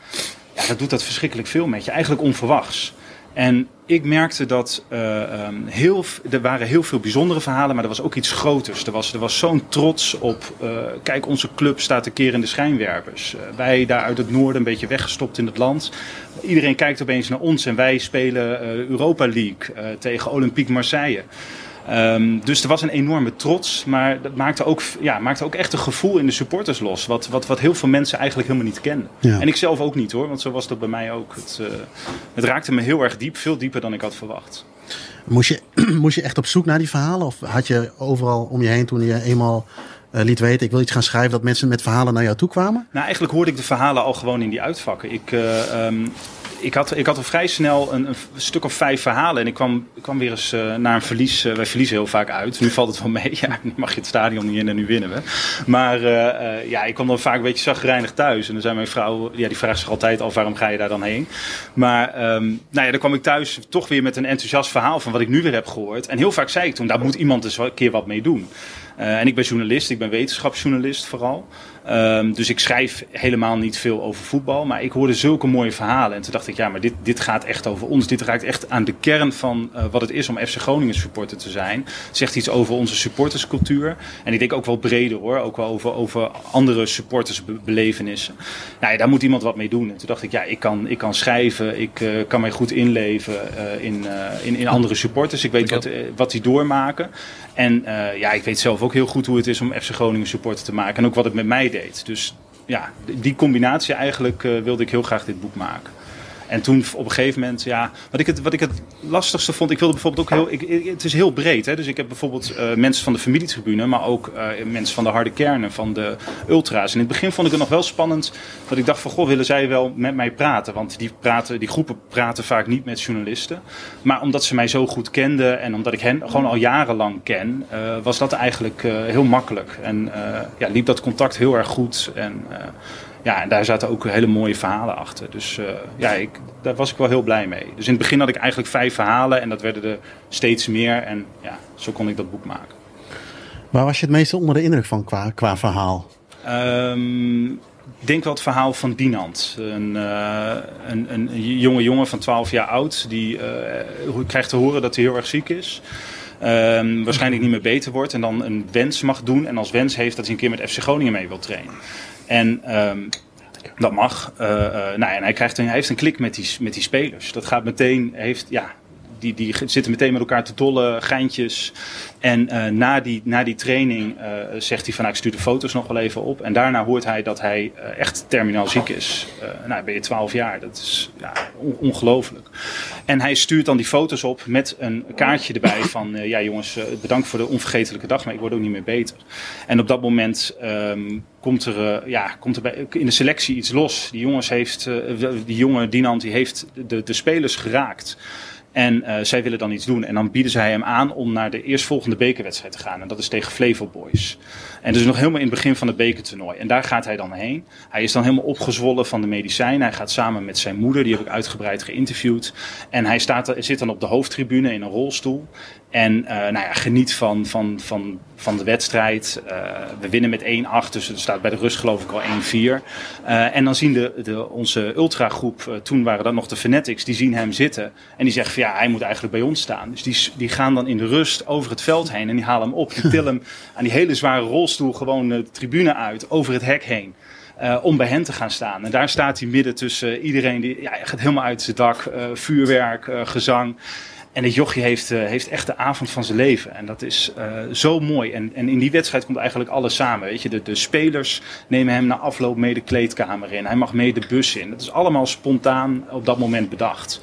ja, dat doet dat verschrikkelijk veel met je. Eigenlijk onverwachts. En ik merkte dat uh, um, heel, er waren heel veel bijzondere verhalen, maar er was ook iets groters. Er was, er was zo'n trots op, uh, kijk onze club staat een keer in de schijnwerpers. Uh, wij daar uit het noorden een beetje weggestopt in het land. Iedereen kijkt opeens naar ons en wij spelen Europa League tegen Olympique Marseille. Um, dus er was een enorme trots, maar dat maakte ook, ja, maakte ook echt een gevoel in de supporters los. Wat, wat, wat heel veel mensen eigenlijk helemaal niet kenden. Ja. En ik zelf ook niet hoor, want zo was dat bij mij ook. Het, uh, het raakte me heel erg diep, veel dieper dan ik had verwacht. Moest je, moest je echt op zoek naar die verhalen? Of had je overal om je heen toen je eenmaal uh, liet weten, ik wil iets gaan schrijven, dat mensen met verhalen naar jou toe kwamen? Nou, eigenlijk hoorde ik de verhalen al gewoon in die uitvakken. Ik, uh, um, ik, had, ik had al vrij snel een, een, stuk of vijf verhalen. En ik kwam, kwam weer eens uh, naar een verlies. Uh, wij verliezen heel vaak uit. Nu valt het wel mee. Ja, nu mag je het stadion niet in en nu winnen we. Maar uh, ja, ik kwam dan vaak een beetje zagrijnig thuis. En dan zei mijn vrouw, ja, die vraagt zich altijd af waarom ga je daar dan heen. Maar um, nou ja, dan kwam ik thuis toch weer met een enthousiast verhaal van wat ik nu weer heb gehoord. En heel vaak zei ik toen, daar moet iemand eens een keer wat mee doen. En ik ben journalist, ik ben wetenschapsjournalist vooral. Um, dus ik schrijf helemaal niet veel over voetbal. Maar ik hoorde zulke mooie verhalen. En toen dacht ik, ja, maar dit, dit gaat echt over ons. Dit raakt echt aan de kern van uh, wat het is om FC Groningen supporter te zijn. Het zegt iets over onze supporterscultuur. En ik denk ook wel breder hoor. Ook wel over, over andere supportersbelevenissen. Nou ja, daar moet iemand wat mee doen. En toen dacht ik, ja, ik kan, ik kan schrijven. Ik uh, kan mij goed inleven uh, in, in, in andere supporters. Ik weet wat, wat die doormaken. En ja, ik weet zelf ook heel goed hoe het is om FC Groningen supporter te maken. En ook wat het met mij deed. Dus ja, die combinatie eigenlijk uh, wilde ik heel graag dit boek maken. En toen op een gegeven moment, ja, wat ik het, wat ik het lastigste vond, ik wilde bijvoorbeeld ook heel, ik, het is heel breed. Hè? Dus ik heb bijvoorbeeld uh, mensen van de familietribune, maar ook uh, mensen van de harde kernen, van de ultra's. En in het begin vond ik het nog wel spannend dat ik dacht van, goh, willen zij wel met mij praten? Want die, praten, die groepen praten vaak niet met journalisten. Maar omdat ze mij zo goed kenden en omdat ik hen gewoon al jarenlang ken, uh, was dat eigenlijk heel makkelijk. En ja, liep dat contact heel erg goed. En ja, en daar zaten ook hele mooie verhalen achter. Dus uh, ja, ik, daar was ik wel heel blij mee. Dus in het begin had ik eigenlijk vijf verhalen en dat werden er steeds meer. En ja, zo kon ik dat boek maken. Waar was je het meest onder de indruk van qua, qua verhaal? Um, ik denk wel het verhaal van Dinant. Een, uh, een, een, jonge jongen van 12 jaar oud. Die uh, krijgt te horen dat hij heel erg ziek is. Um, waarschijnlijk niet meer beter wordt. En dan een wens mag doen. En als wens heeft dat hij een keer met FC Groningen mee wil trainen. En um, dat mag. Uh, uh, nou, en hij, krijgt een, hij heeft een klik met die, met die spelers. Dat gaat meteen, heeft, ja, die, die zitten meteen met elkaar te dollen, geintjes. En uh, na, die, na die training uh, zegt hij van nou, ik stuur de foto's nog wel even op. En daarna hoort hij dat hij uh, echt terminaal ziek is. nou, ben je 12 jaar, dat is ja, on ongelooflijk. En hij stuurt dan die foto's op met een kaartje erbij van ja jongens, bedankt voor de onvergetelijke dag, maar ik word ook niet meer beter. En op dat moment um, komt er, ja, komt er bij, in de selectie iets los. Die jongens heeft, die jonge Dinant die heeft de, de spelers geraakt. En uh, zij willen dan iets doen. En dan bieden zij hem aan om naar de eerstvolgende bekerwedstrijd te gaan. En dat is tegen Flevo Boys. En dus nog helemaal in het begin van het bekertoernooi. En daar gaat hij dan heen. Hij is dan helemaal opgezwollen van de medicijnen. Hij gaat samen met zijn moeder, die heb ik uitgebreid geïnterviewd. En hij staat, zit dan op de hoofdtribune in een rolstoel. En uh, nou ja, geniet van, van, van van de wedstrijd. we winnen met 1-8, dus er staat bij de rust geloof ik al 1-4. en dan zien de, de, onze ultragroep, toen waren dat nog de Fanatics, die zien hem zitten. En die zeggen van ja, hij moet eigenlijk bij ons staan. Dus die, die gaan dan in de rust over het veld heen en die halen hem op. Die tillen hem aan die hele zware rolstoel gewoon de tribune uit, over het hek heen. Uh, om bij hen te gaan staan. En daar staat hij midden tussen iedereen die ja, gaat helemaal uit zijn dak, uh, vuurwerk, uh, gezang. En dit jochie heeft, heeft echt de avond van zijn leven. En dat is zo mooi. En, en in die wedstrijd komt eigenlijk alles samen. Weet je, de, de spelers nemen hem na afloop mee de kleedkamer in. Hij mag mee de bus in. Dat is allemaal spontaan op dat moment bedacht.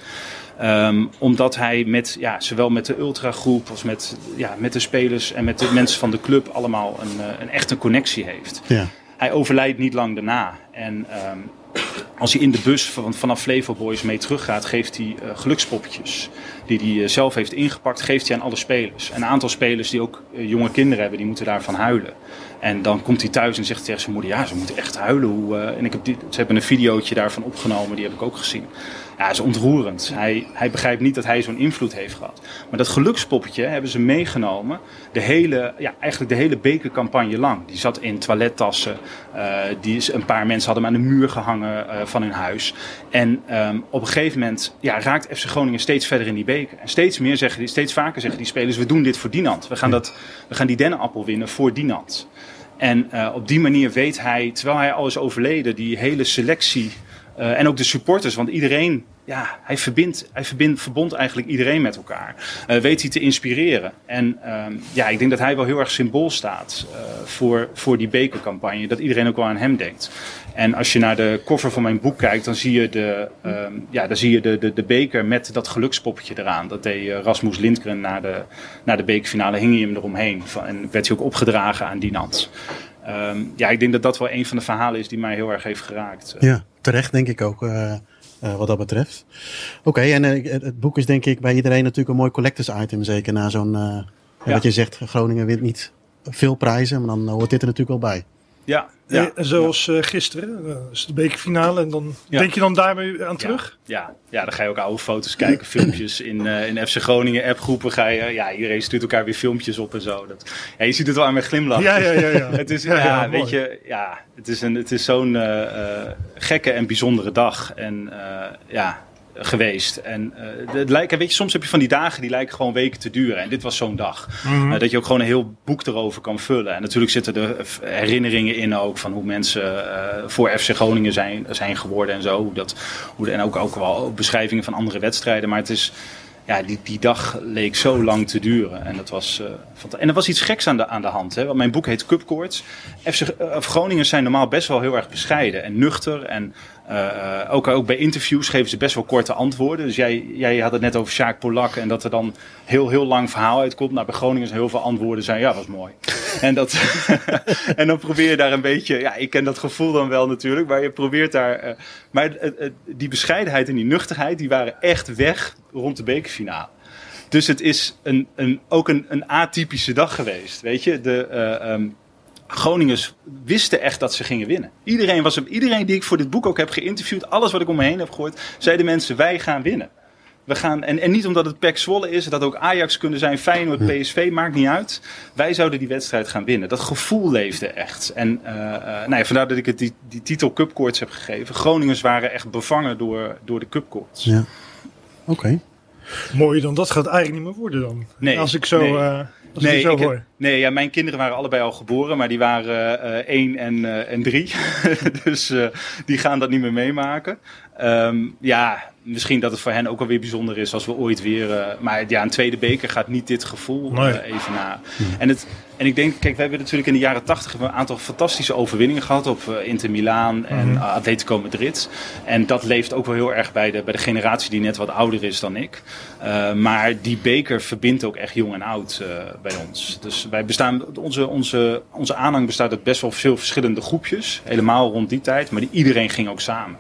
Um, omdat hij met, ja, zowel met de ultragroep als met, ja, met de spelers en met de mensen van de club allemaal een, een echte connectie heeft. Ja hij overlijdt niet lang daarna. En um, als hij in de bus van, vanaf Flevo Boys mee teruggaat, geeft hij uh, gelukspoppetjes. Die hij uh, zelf heeft ingepakt, geeft hij aan alle spelers. En een aantal spelers die ook uh, jonge kinderen hebben, die moeten daarvan huilen. En dan komt hij thuis en zegt tegen zijn moeder: Ja, ze moeten echt huilen. Hoe, en ik heb ze hebben een videootje daarvan opgenomen, die heb ik ook gezien. Ja, is ontroerend. Hij, hij begrijpt niet dat hij zo'n invloed heeft gehad. Maar dat gelukspoppetje hebben ze meegenomen. De hele, ja, eigenlijk de hele bekercampagne lang. Die zat in toilettassen. Die een paar mensen hadden hem aan de muur gehangen uh, van hun huis. En um, op een gegeven moment ja, raakt FC Groningen steeds verder in die beker. En steeds meer zeggen die, steeds vaker zeggen die spelers: we doen dit voor Dinant. We gaan, dat, we gaan die dennenappel winnen voor Dinant. En uh, op die manier weet hij, terwijl hij al is overleden, die hele selectie uh, en ook de supporters, want iedereen, ja, hij verbindt, hij verbindt, verbond eigenlijk iedereen met elkaar. Uh, weet hij te inspireren. En uh, ja, ik denk dat hij wel heel erg symbool staat voor, voor die bekercampagne. Dat iedereen ook wel aan hem denkt. En als je naar de cover van mijn boek kijkt, dan zie je de, um, ja, dan zie je de, de, de beker met dat gelukspoppetje eraan. Dat deed Rasmus Lindgren na de, na de bekerfinale, hing hij hem eromheen. En werd hij ook opgedragen aan Dinant. Um, ja, ik denk dat dat wel een van de verhalen is die mij heel erg heeft geraakt. Ja terecht, denk ik ook, uh, uh, wat dat betreft. Oké, okay, en uh, het boek is denk ik bij iedereen natuurlijk een mooi collectors item, zeker na zo'n, ja. wat je zegt, Groningen wint niet veel prijzen, maar dan hoort dit er natuurlijk wel bij. Ja, ja. En zoals uh, gisteren, uh, is de bekerfinale. En dan ja. denk je dan daarmee aan terug? Ja, ja. dan ga je ook oude foto's kijken, filmpjes in, uh, in FC Groningen appgroepen. Ga je, ja, iedereen stuurt elkaar weer filmpjes op en zo. Dat, ja, je ziet het wel aan mijn glimlach. Ja, ja, ja. ja. het is, ja, ja weet je, ja, het is, een, het is zo'n gekke en bijzondere dag. En ja, geweest. En uh, het lijkt, weet je, soms heb je van die dagen die lijken gewoon weken te duren. En dit was zo'n dag. Mm -hmm. uh, dat je ook gewoon een heel boek erover kan vullen. En natuurlijk zitten er herinneringen in ook van hoe mensen uh, voor FC Groningen zijn, zijn geworden en zo. Hoe dat, hoe, en ook, ook wel beschrijvingen van andere wedstrijden. Maar het is ja, die, die dag leek zo lang te duren. En, dat was, en er was iets geks aan de, aan de hand. Hè? Want mijn boek heet Cupcourts. FC Groningen zijn normaal best wel heel erg bescheiden en nuchter. En uh, ook, ook bij interviews geven ze best wel korte antwoorden. Dus jij, jij had het net over Sjaak Polak en dat er dan heel, heel lang verhaal uitkomt. Nou, bij Groningen heel veel antwoorden zijn, ja, was mooi. en, dat, en dan probeer je daar een beetje, ja, ik ken dat gevoel dan wel natuurlijk, maar je probeert daar, uh, maar die bescheidenheid en die nuchterheid, die waren echt weg rond de bekerfinale. Dus het is een, een, ook een, een atypische dag geweest, weet je. De, um, Groningers wisten echt dat ze gingen winnen. Iedereen, was, iedereen die ik voor dit boek ook heb geïnterviewd, alles wat ik om me heen heb gehoord, zeiden mensen: wij gaan winnen. We gaan, en, en niet omdat het PEC Zwolle is, dat ook Ajax kunnen zijn, Feyenoord, PSV, maakt niet uit. Wij zouden die wedstrijd gaan winnen. Dat gevoel leefde echt. En uh, uh, nou ja, vandaar dat ik het die, die titel Cupkoorts heb gegeven. Groningers waren echt bevangen door, door de Cupkoorts. Ja, oké. Okay. Mooier dan dat gaat eigenlijk niet meer worden dan. Nee. Als ik zo... Nee. Uh, als nee, ik zo ik, hoor. nee ja, mijn kinderen waren allebei al geboren, maar die waren uh, één en, uh, en drie. dus uh, die gaan dat niet meer meemaken. Um, ja, misschien dat het voor hen ook alweer bijzonder is als we ooit weer. Uh, maar ja, een tweede beker gaat niet dit gevoel Nee. uh, even na. En, het, en ik denk, kijk, we hebben natuurlijk in de jaren tachtig een aantal fantastische overwinningen gehad op uh, Inter Milaan en Mhm. Atletico Madrid. En dat leeft ook wel heel erg bij de, bij de generatie die net wat ouder is dan ik. Maar die beker verbindt ook echt jong en oud bij ons. Dus wij bestaan, onze, onze, onze aanhang bestaat uit best wel veel verschillende groepjes. Helemaal rond die tijd. Maar die, iedereen ging ook samen.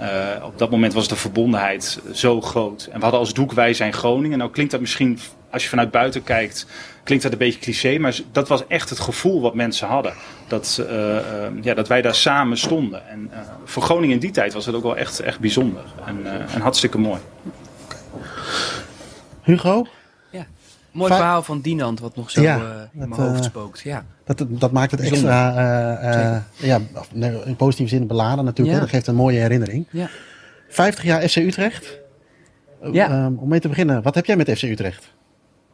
Uh, op dat moment was de verbondenheid zo groot. En we hadden als doek wij zijn Groningen. Nou klinkt dat misschien, als je vanuit buiten kijkt, klinkt dat een beetje cliché. Maar dat was echt het gevoel wat mensen hadden. Dat, uh, uh, ja, dat wij daar samen stonden. En voor Groningen in die tijd was het ook wel echt, echt bijzonder. En, en hartstikke mooi. Hugo? Mooi verhaal van Dinant, wat nog zo Ja, eh, in dat, mijn hoofd eh, spookt. Ja. Dat, dat maakt het extra, eh, ja, in positieve zin beladen natuurlijk. Ja. Dat geeft een mooie herinnering. Ja. 50 jaar FC Utrecht. Eh, Ja. ehm, om mee te beginnen, wat heb jij met FC Utrecht?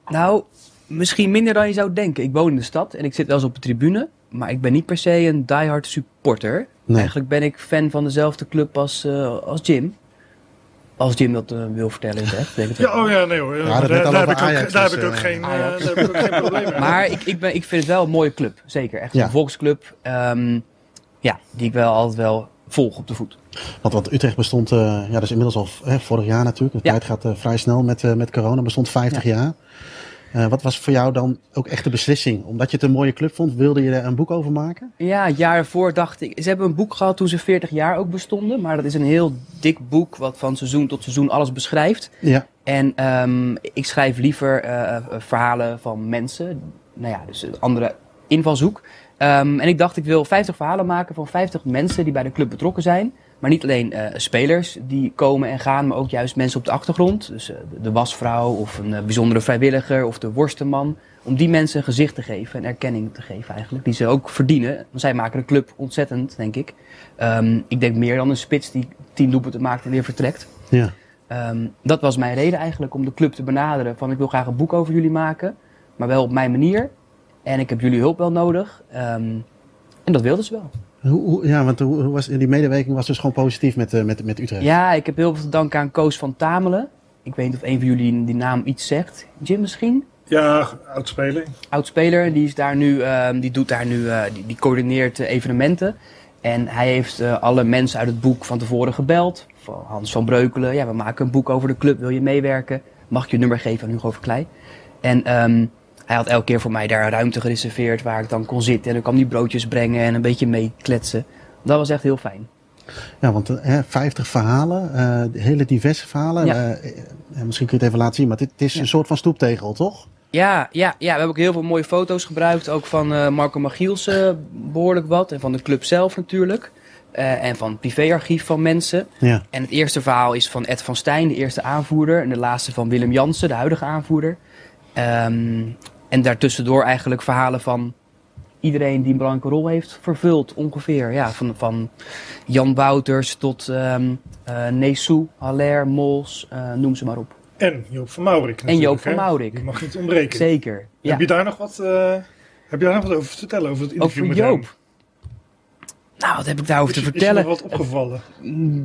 Nou, misschien minder dan je zou denken. Ik woon in de stad en ik zit wel eens op de tribune. Maar ik ben niet per se een diehard supporter. Nee. Eigenlijk ben ik fan van dezelfde club als, als Jim. Als Jim dat eh, wil vertellen in het Ja, wel. oh ja, nee hoor. het daar, heb ik ook, Ajax, daar heb ik ook geen, eh, Ajax. daar heb ik ook geen probleem mee. Maar ik, ik, ben, ik vind het wel een mooie club. Zeker. Echt Ja. een volksclub. ehm, ja, die ik wel altijd wel volg op de voet. Want, want Utrecht bestond, eh, ja, dat is inmiddels al hè, vorig jaar natuurlijk. De Ja. tijd gaat eh, vrij snel met, eh, met corona. Bestond 50 jaar. Eh, wat was voor jou dan ook echt de beslissing? Omdat je het een mooie club vond, wilde je er een boek over maken? Ja, het jaar ervoor dacht ik. Ze hebben een boek gehad toen ze 40 jaar ook bestonden. Maar dat is een heel dik boek wat van seizoen tot seizoen alles beschrijft. Ja. En ehm, ik schrijf liever eh, eh, verhalen van mensen. Nou ja, dus een andere invalshoek. Ehm, en ik dacht, ik wil 50 verhalen maken van 50 mensen die bij de club betrokken zijn. Maar niet alleen eh, spelers die komen en gaan, maar ook juist mensen op de achtergrond. Dus eh, de- wasvrouw of een eh, bijzondere vrijwilliger of de worstenman. Om die mensen een gezicht te geven en erkenning te geven eigenlijk. Die ze ook verdienen. Want zij maken de club ontzettend, denk ik. Ehm, ik denk meer dan een spits die tien doelpunten maakt en weer vertrekt. Ja. Ehm, dat was mijn reden eigenlijk om de club te benaderen. Van ik wil graag een boek over jullie maken, maar wel op mijn manier. En ik heb jullie hulp wel nodig. Ehm, en dat wilden ze wel. Hoe, hoe- ja, want hoe, hoe was, die medewerking was dus gewoon positief met, eh, met, met Utrecht. Ja, ik heb heel veel te danken aan Koos van Tamelen. Ik weet niet of een van jullie die naam iets zegt. Jim misschien? Ja, oud speler. Oud-speler, die, is daar nu, ehm, die doet daar nu, eh, die, die coördineert eh, evenementen. En hij heeft eh, alle mensen uit het boek van tevoren gebeld. Van Hans van Breukelen, ja, we maken een boek over de club, wil je meewerken? Mag ik je nummer geven aan Hugo Verkleij? En ehm, hij had elke keer voor mij daar ruimte gereserveerd waar ik dan kon zitten. En dan kwam die broodjes brengen en een beetje meekletsen. Dat was echt heel fijn. Ja, want eh, hè, 50 verhalen, eh, hele diverse verhalen. Ja. Eh, misschien kun je het even laten zien, maar dit, is Ja. een soort van stoeptegel, toch? Ja, ja, ja, we hebben ook heel veel mooie foto's gebruikt. Ook van Marco Magiels eh, behoorlijk wat. En van de club zelf natuurlijk. En van het privéarchief van mensen. Ja. En het eerste verhaal is van Ed van Stijn, de eerste aanvoerder. En de laatste van Willem Jansen, de huidige aanvoerder. Ehm, en daartussendoor eigenlijk verhalen van iedereen die een belangrijke rol heeft vervuld, ongeveer. Ja, van, van Jan Wouters tot ehm eh Neesou, Haller, Mols, eh, noem ze maar op. En Joop van Maurik. En Joop van. Maurik. Die mag niet ontbreken. Zeker. Ja. Heb je daar nog wat, eh, heb je daar nog wat over te vertellen? Over het interview Over met hem? Joop. Nou, wat heb ik daarover te Is, is je vertellen? nog wat opgevallen?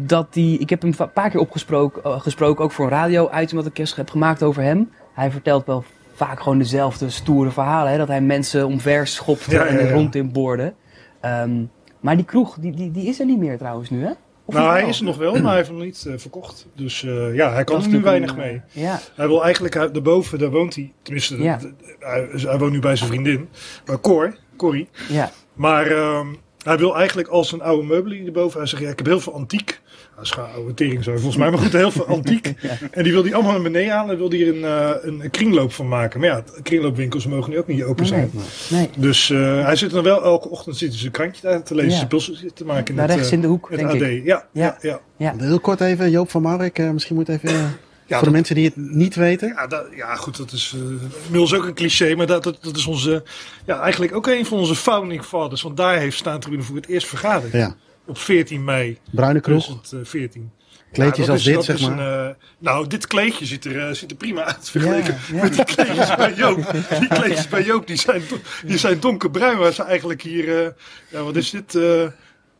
dat die, ik heb hem een paar keer opgesproken, gesproken, ook voor een radio-item dat ik heb gemaakt over hem. Hij vertelt wel vaak gewoon dezelfde stoere verhalen. Hè? Dat hij mensen omver schopte Ja, ja, en rond in boorde. Ehm, maar die kroeg, die, die, die is er niet meer trouwens nu, hè? Of Nou, hij is er nog wel, maar hij heeft hem niet eh, verkocht. Dus eh, ja, hij kan er nu weinig mee. een, eh, Ja, Hij wil eigenlijk, daarboven, daar woont hij, tenminste, Ja. hij, hij woont nu bij zijn vriendin, bij Cor, Corrie. ja, Maar ehm, hij wil eigenlijk als zijn oude meubelen hierboven. Hij zegt, ja, ik heb heel veel antiek. Hij is gewoon oude tering zo, volgens mij. Maar goed, heel veel antiek. En die wil hij allemaal naar beneden halen. En wil er een, eh, een kringloop van maken. Maar ja, kringloopwinkels mogen nu ook niet open zijn. nee. Dus eh, hij zit dan wel elke ochtend zit hij zijn krantje daar te lezen. Ja. Zijn te maken Daar rechts eh, in de hoek, denk AD. ik. Ja, ja. Ja. ja, Heel kort even, Joop van eh, misschien moet even, Ja, voor de dat- mensen die het niet weten. Ja, dat, ja, goed, dat is eh, inmiddels ook een cliché, maar dat, dat, dat is onze, ja, eigenlijk ook een van onze founding fathers. Want daar heeft Staantribune voor het eerst vergaderd. Ja. Op 14 mei Bruine kroeg, 2014. kleedjes Ja, als is- dit, zeg maar. een, eh, nou, dit kleedje ziet er, eh, ziet er prima uit vergeleken Ja, ja. met die kleedjes bij Joop. Die kleedjes bij Joop die zijn, die zijn donkerbruin, waar ze eigenlijk hier... eh, ja, wat is dit?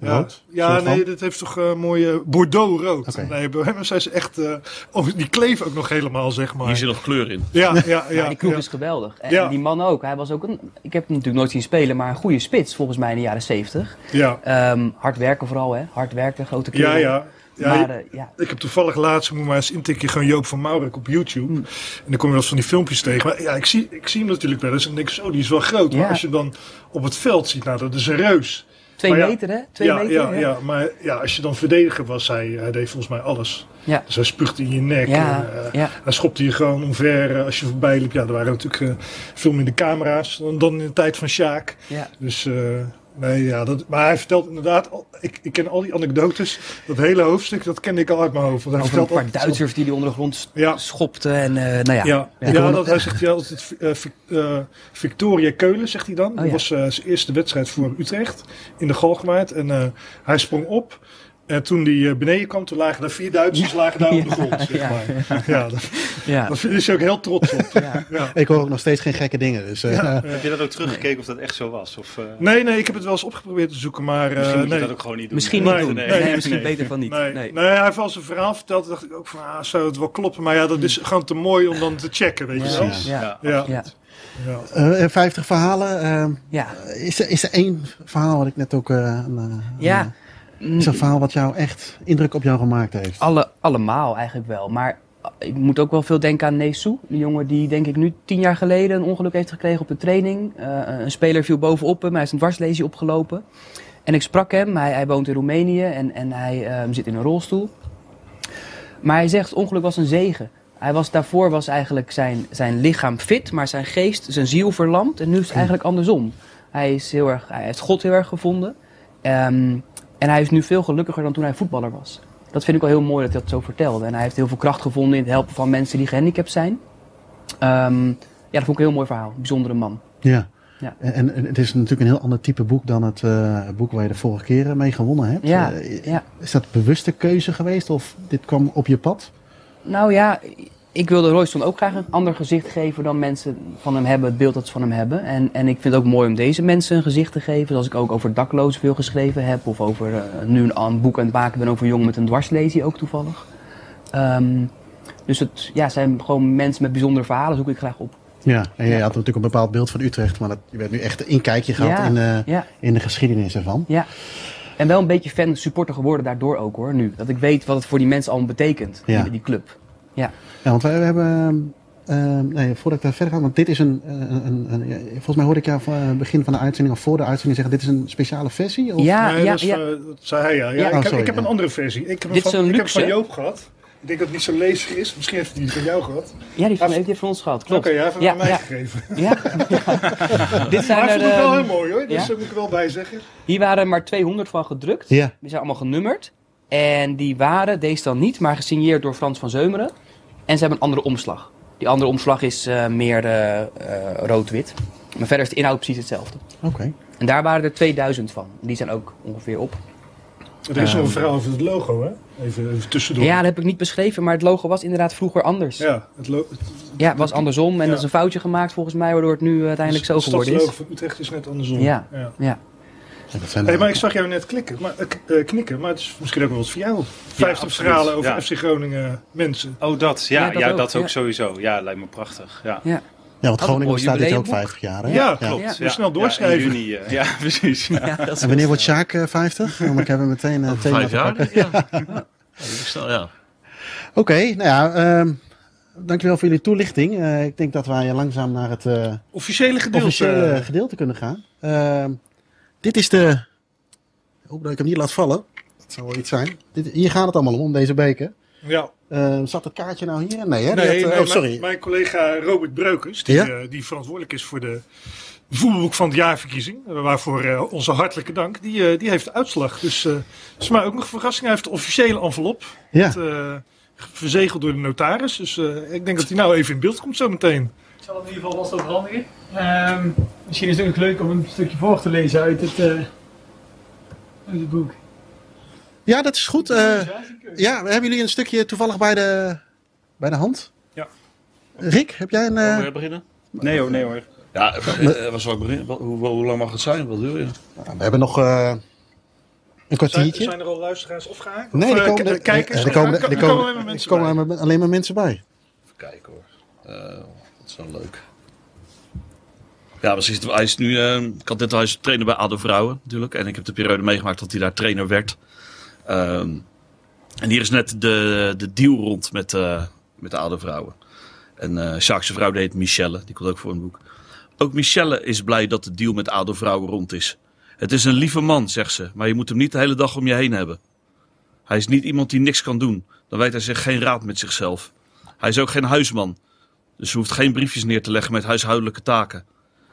Ja, ja nee, dit heeft toch eh mooie Bordeaux-rood. Nee, bij hem zijn ze echt... eh, oh, die kleven ook nog helemaal, zeg maar. Hier zit nog kleur in. Ja, ja, ja. Ja, die kroeg ja. is geweldig. En Ja. die man ook. Hij was ook een, ik heb hem natuurlijk nooit zien spelen, maar een goede spits volgens mij in de jaren 70. Ja, Ehm, hard werken vooral, hè? Hard werken, grote kerel. ja, ja. ja maar, eh, ja. Ik heb toevallig laatst, moet maar eens intikken, gewoon Joop van Maurik op YouTube. Hmm. En dan kom je wel eens van die filmpjes tegen. Maar ja, ik zie, ik zie hem natuurlijk wel eens en denk ik, zo, die is wel groot. Maar Ja. als je dan op het veld ziet, nou, dat is een reus. Twee ja, meter, hè? Twee ja, meter. ja, hè? ja, maar ja, als je dan verdediger was, hij, hij deed volgens mij alles. Ja. Dus hij spuugde in je nek. Ja, en, eh. Hij schopte je gewoon omver eh, als je voorbij liep. Ja, er waren natuurlijk eh, veel minder camera's dan, dan in de tijd van Sjaak. Ja. Dus Nee, ja, dat, maar hij vertelt inderdaad, ik, ik ken al die anekdotes. Dat hele hoofdstuk, dat kende ik al uit mijn hoofd. Want hij Over een vertelt paar altijd- Duitsers die die onder de grond Ja. schopten. En eh, nou ja. Ja, Ja. ja, dat, hij zegt ja, altijd eh, Vic- eh, Victoria Keulen, zegt hij dan. Oh, dat was eh, zijn eerste wedstrijd voor Utrecht in de Galgenwaard. En eh, hij sprong op. En toen hij eh, beneden kwam, toen lagen er vier Duitsers lagen daar op de grond. Zeg ja, maar. Ja, dat, ja. dat is hij ook heel trots op. Ja. Ja. Ik hoor ook nog steeds geen gekke dingen. Dus, eh, Heb je dat ook teruggekeken of dat echt zo was? Of, eh, Nee, nee, ik heb het wel eens opgeprobeerd te zoeken, maar... eh, misschien moet je dat ook gewoon niet doen. Misschien Nee, niet doen. nee, Nee, nee, misschien nee. beter van niet. Nee, Nee. nee. hij heeft al zijn verhaal verteld. Dacht ik ook van, ah, zou het wel kloppen? Maar ja, dat is gewoon te mooi om dan te checken, weet je wel. Ja. Ja. Ja. Ja. Ja. eh, 50 verhalen. eh, Ja. is, er, is er één verhaal wat ik net ook... eh, een, eh, Ja. Is een verhaal wat jou echt indruk op jou gemaakt heeft? Alle, allemaal eigenlijk wel. Maar ik moet ook wel veel denken aan Nesu. Die jongen die denk ik nu tien jaar geleden een ongeluk heeft gekregen op de training. Eh, een speler viel bovenop hem. Hij is een dwarslesie opgelopen. En ik sprak hem. Hij, hij woont in Roemenië en, en hij ehm, zit in een rolstoel. Maar hij zegt, het ongeluk was een zegen. Hij was, daarvoor was eigenlijk zijn, zijn lichaam fit, maar zijn geest, zijn ziel verlamd. En nu is het eigenlijk andersom. Hij, is heel erg, hij heeft God heel erg gevonden. Ehm, en hij is nu veel gelukkiger dan toen hij voetballer was. Dat vind ik wel heel mooi dat hij dat zo vertelde. En hij heeft heel veel kracht gevonden in het helpen van mensen die gehandicapt zijn. Ehm, ja, dat vond ik een heel mooi verhaal. Een bijzondere man. Ja. Ja. En, en het is natuurlijk een heel ander type boek dan het eh, boek waar je de vorige keren mee gewonnen hebt. Ja, Eh, ja. Is dat bewuste keuze geweest of dit kwam op je pad? Nou ja, ik wilde Royston ook graag een ander gezicht geven dan mensen van hem hebben, het beeld dat ze van hem hebben. En, en ik vind het ook mooi om deze mensen een gezicht te geven. Zoals ik ook over daklozen veel geschreven heb. Of over eh, nu een, een boek aan het maken ben over een jongen met een dwarslesie ook toevallig. Ehm, dus het ja, zijn gewoon mensen met bijzondere verhalen zoek ik graag op. Ja, en je had natuurlijk een bepaald beeld van Utrecht, maar dat, je werd nu echt een inkijkje gehad Ja, in, de, ja. in de geschiedenis ervan. Ja. En wel een beetje fan, supporter geworden daardoor ook hoor, nu. Dat ik weet wat het voor die mensen allemaal betekent, die, die club. Ja. Ja, want wij we hebben, eh, nee, voordat ik daar verder ga, want dit is een, een, een, een- volgens mij hoorde ik jou van het begin van de uitzending of voor de uitzending zeggen, dit is een speciale versie? Of? Ja, nee, ja, dat, is, ja. eh, dat zei hij, ja. ja, Ja. ik, Oh, heb, sorry, ik heb ja. een andere versie. Ik heb Dit is van, een ik heb luxe. van Joop gehad. Ik denk dat het niet zo leesig is. Misschien heeft hij die van jou gehad. Ja, die van, Hij- heeft die van ons gehad, Oké, klopt. jij heeft hem Ja, aan mij ja. gegeven. Ja. Dit Maar zijn hij er, vond het wel ehm, heel mooi hoor. Dus ja? daar moet ik er wel bij zeggen. Hier waren er maar 200 van gedrukt. Ja. Die zijn allemaal genummerd. En die waren, deze dan niet, maar gesigneerd door Frans van Zeumeren. En ze hebben een andere omslag. Die andere omslag is eh, meer eh, eh, rood-wit. Maar verder is de inhoud precies hetzelfde. Oké. En daar waren er 2000 van. Die zijn ook ongeveer op. Er is nog Ehm. een verhaal over het logo hè. Even, even tussendoor. Ja, dat heb ik niet beschreven, maar het logo was inderdaad vroeger anders. Ja, Ja, het lo- het- het was andersom. En Ja. er is een foutje gemaakt volgens mij, waardoor het nu uiteindelijk zo het geworden is. van Utrecht is net andersom. Ja. ja. Ja. Ja, Hey, maar ik zag jou net klikken, maar, eh, eh, knikken, maar het is misschien ook wel wat voor jou. 50 absoluut, verhalen over ja. FC Groningen mensen. Oh, dat. Ja, Ja, ja, dat dat, ook, ja. sowieso. Ja, lijkt me prachtig. Ja, ja. ja, want Groningen bestaat dit ook jubileumboek. 50 jaar. Hè? Ja, klopt. Ja. Snel Ja, doorschrijven. juni, eh, ja, precies. Ja. Ja, En wanneer wordt Sjaak eh, 50? Want ik heb hem meteen uh, thema vijf jaar? Ja. Ja, snel, ja. Oké, nou ja, ehm, dankjewel voor jullie toelichting. Eh, ik denk dat wij langzaam naar het eh, Officiële gedeelte. officiële gedeelte kunnen gaan. Ehm, dit is de... Ik hoop dat ik hem niet laat vallen. Dat zou wel iets zijn. Dit, hier gaat het allemaal om, om deze beker. Ja. Eh, zat het kaartje nou hier? Nee, hè? Nee, had, eh, nee, oh, sorry. Mijn, mijn collega Robert Breukers, die, Ja? eh, die verantwoordelijk is voor de voetbalboek van het jaarverkiezing, eh, waarvoor onze hartelijke dank, die, die heeft de uitslag. Dus eh is mij ook nog een verrassing. Hij heeft de officiële envelop, Ja. het, verzegeld door de notaris. Dus ik denk dat hij nou even in beeld komt zometeen. Ik zal hem in ieder geval vast overhandigen. Ehm misschien is het ook leuk om een stukje voor te lezen uit het, eh, uit het boek. ja, dat is goed. Eh, ja, hebben jullie een stukje toevallig bij de, bij de hand? Ja. Rick, heb jij een... eh, Wil je beginnen? Nee hoor, nee hoor. Ja, eh, eh, waar zal ik beginnen? Hoe, hoe lang mag het zijn? Wat wil je? we hebben nog eh, een Zijn, kwartiertje. zijn er al luisteraars opgehaakt? Nee, Of, er eh, komen, er, kijkers? er komen, Er er komen komen, alleen maar er mensen komen bij. alleen maar- mensen bij. Even kijken hoor. Eh, leuk. Ja, precies. Hij is nu, eh, ik had net al, hij is trainer bij ADO Vrouwen natuurlijk. En ik heb de periode meegemaakt dat hij daar trainer werd. Ehm, en hier is net de, de deal rond met, eh, met de Vrouwen. En eh Sjaakse vrouw heet Michelle, die komt ook voor een boek. Ook Michelle is blij dat de deal met ADO Vrouwen rond is. Het is een lieve man, zegt ze, maar je moet hem niet de hele dag om je heen hebben. Hij is niet iemand die niks kan doen. Dan weet hij zich geen raad met zichzelf. Hij is ook geen huisman. Dus ze hoeft geen briefjes neer te leggen met huishoudelijke taken.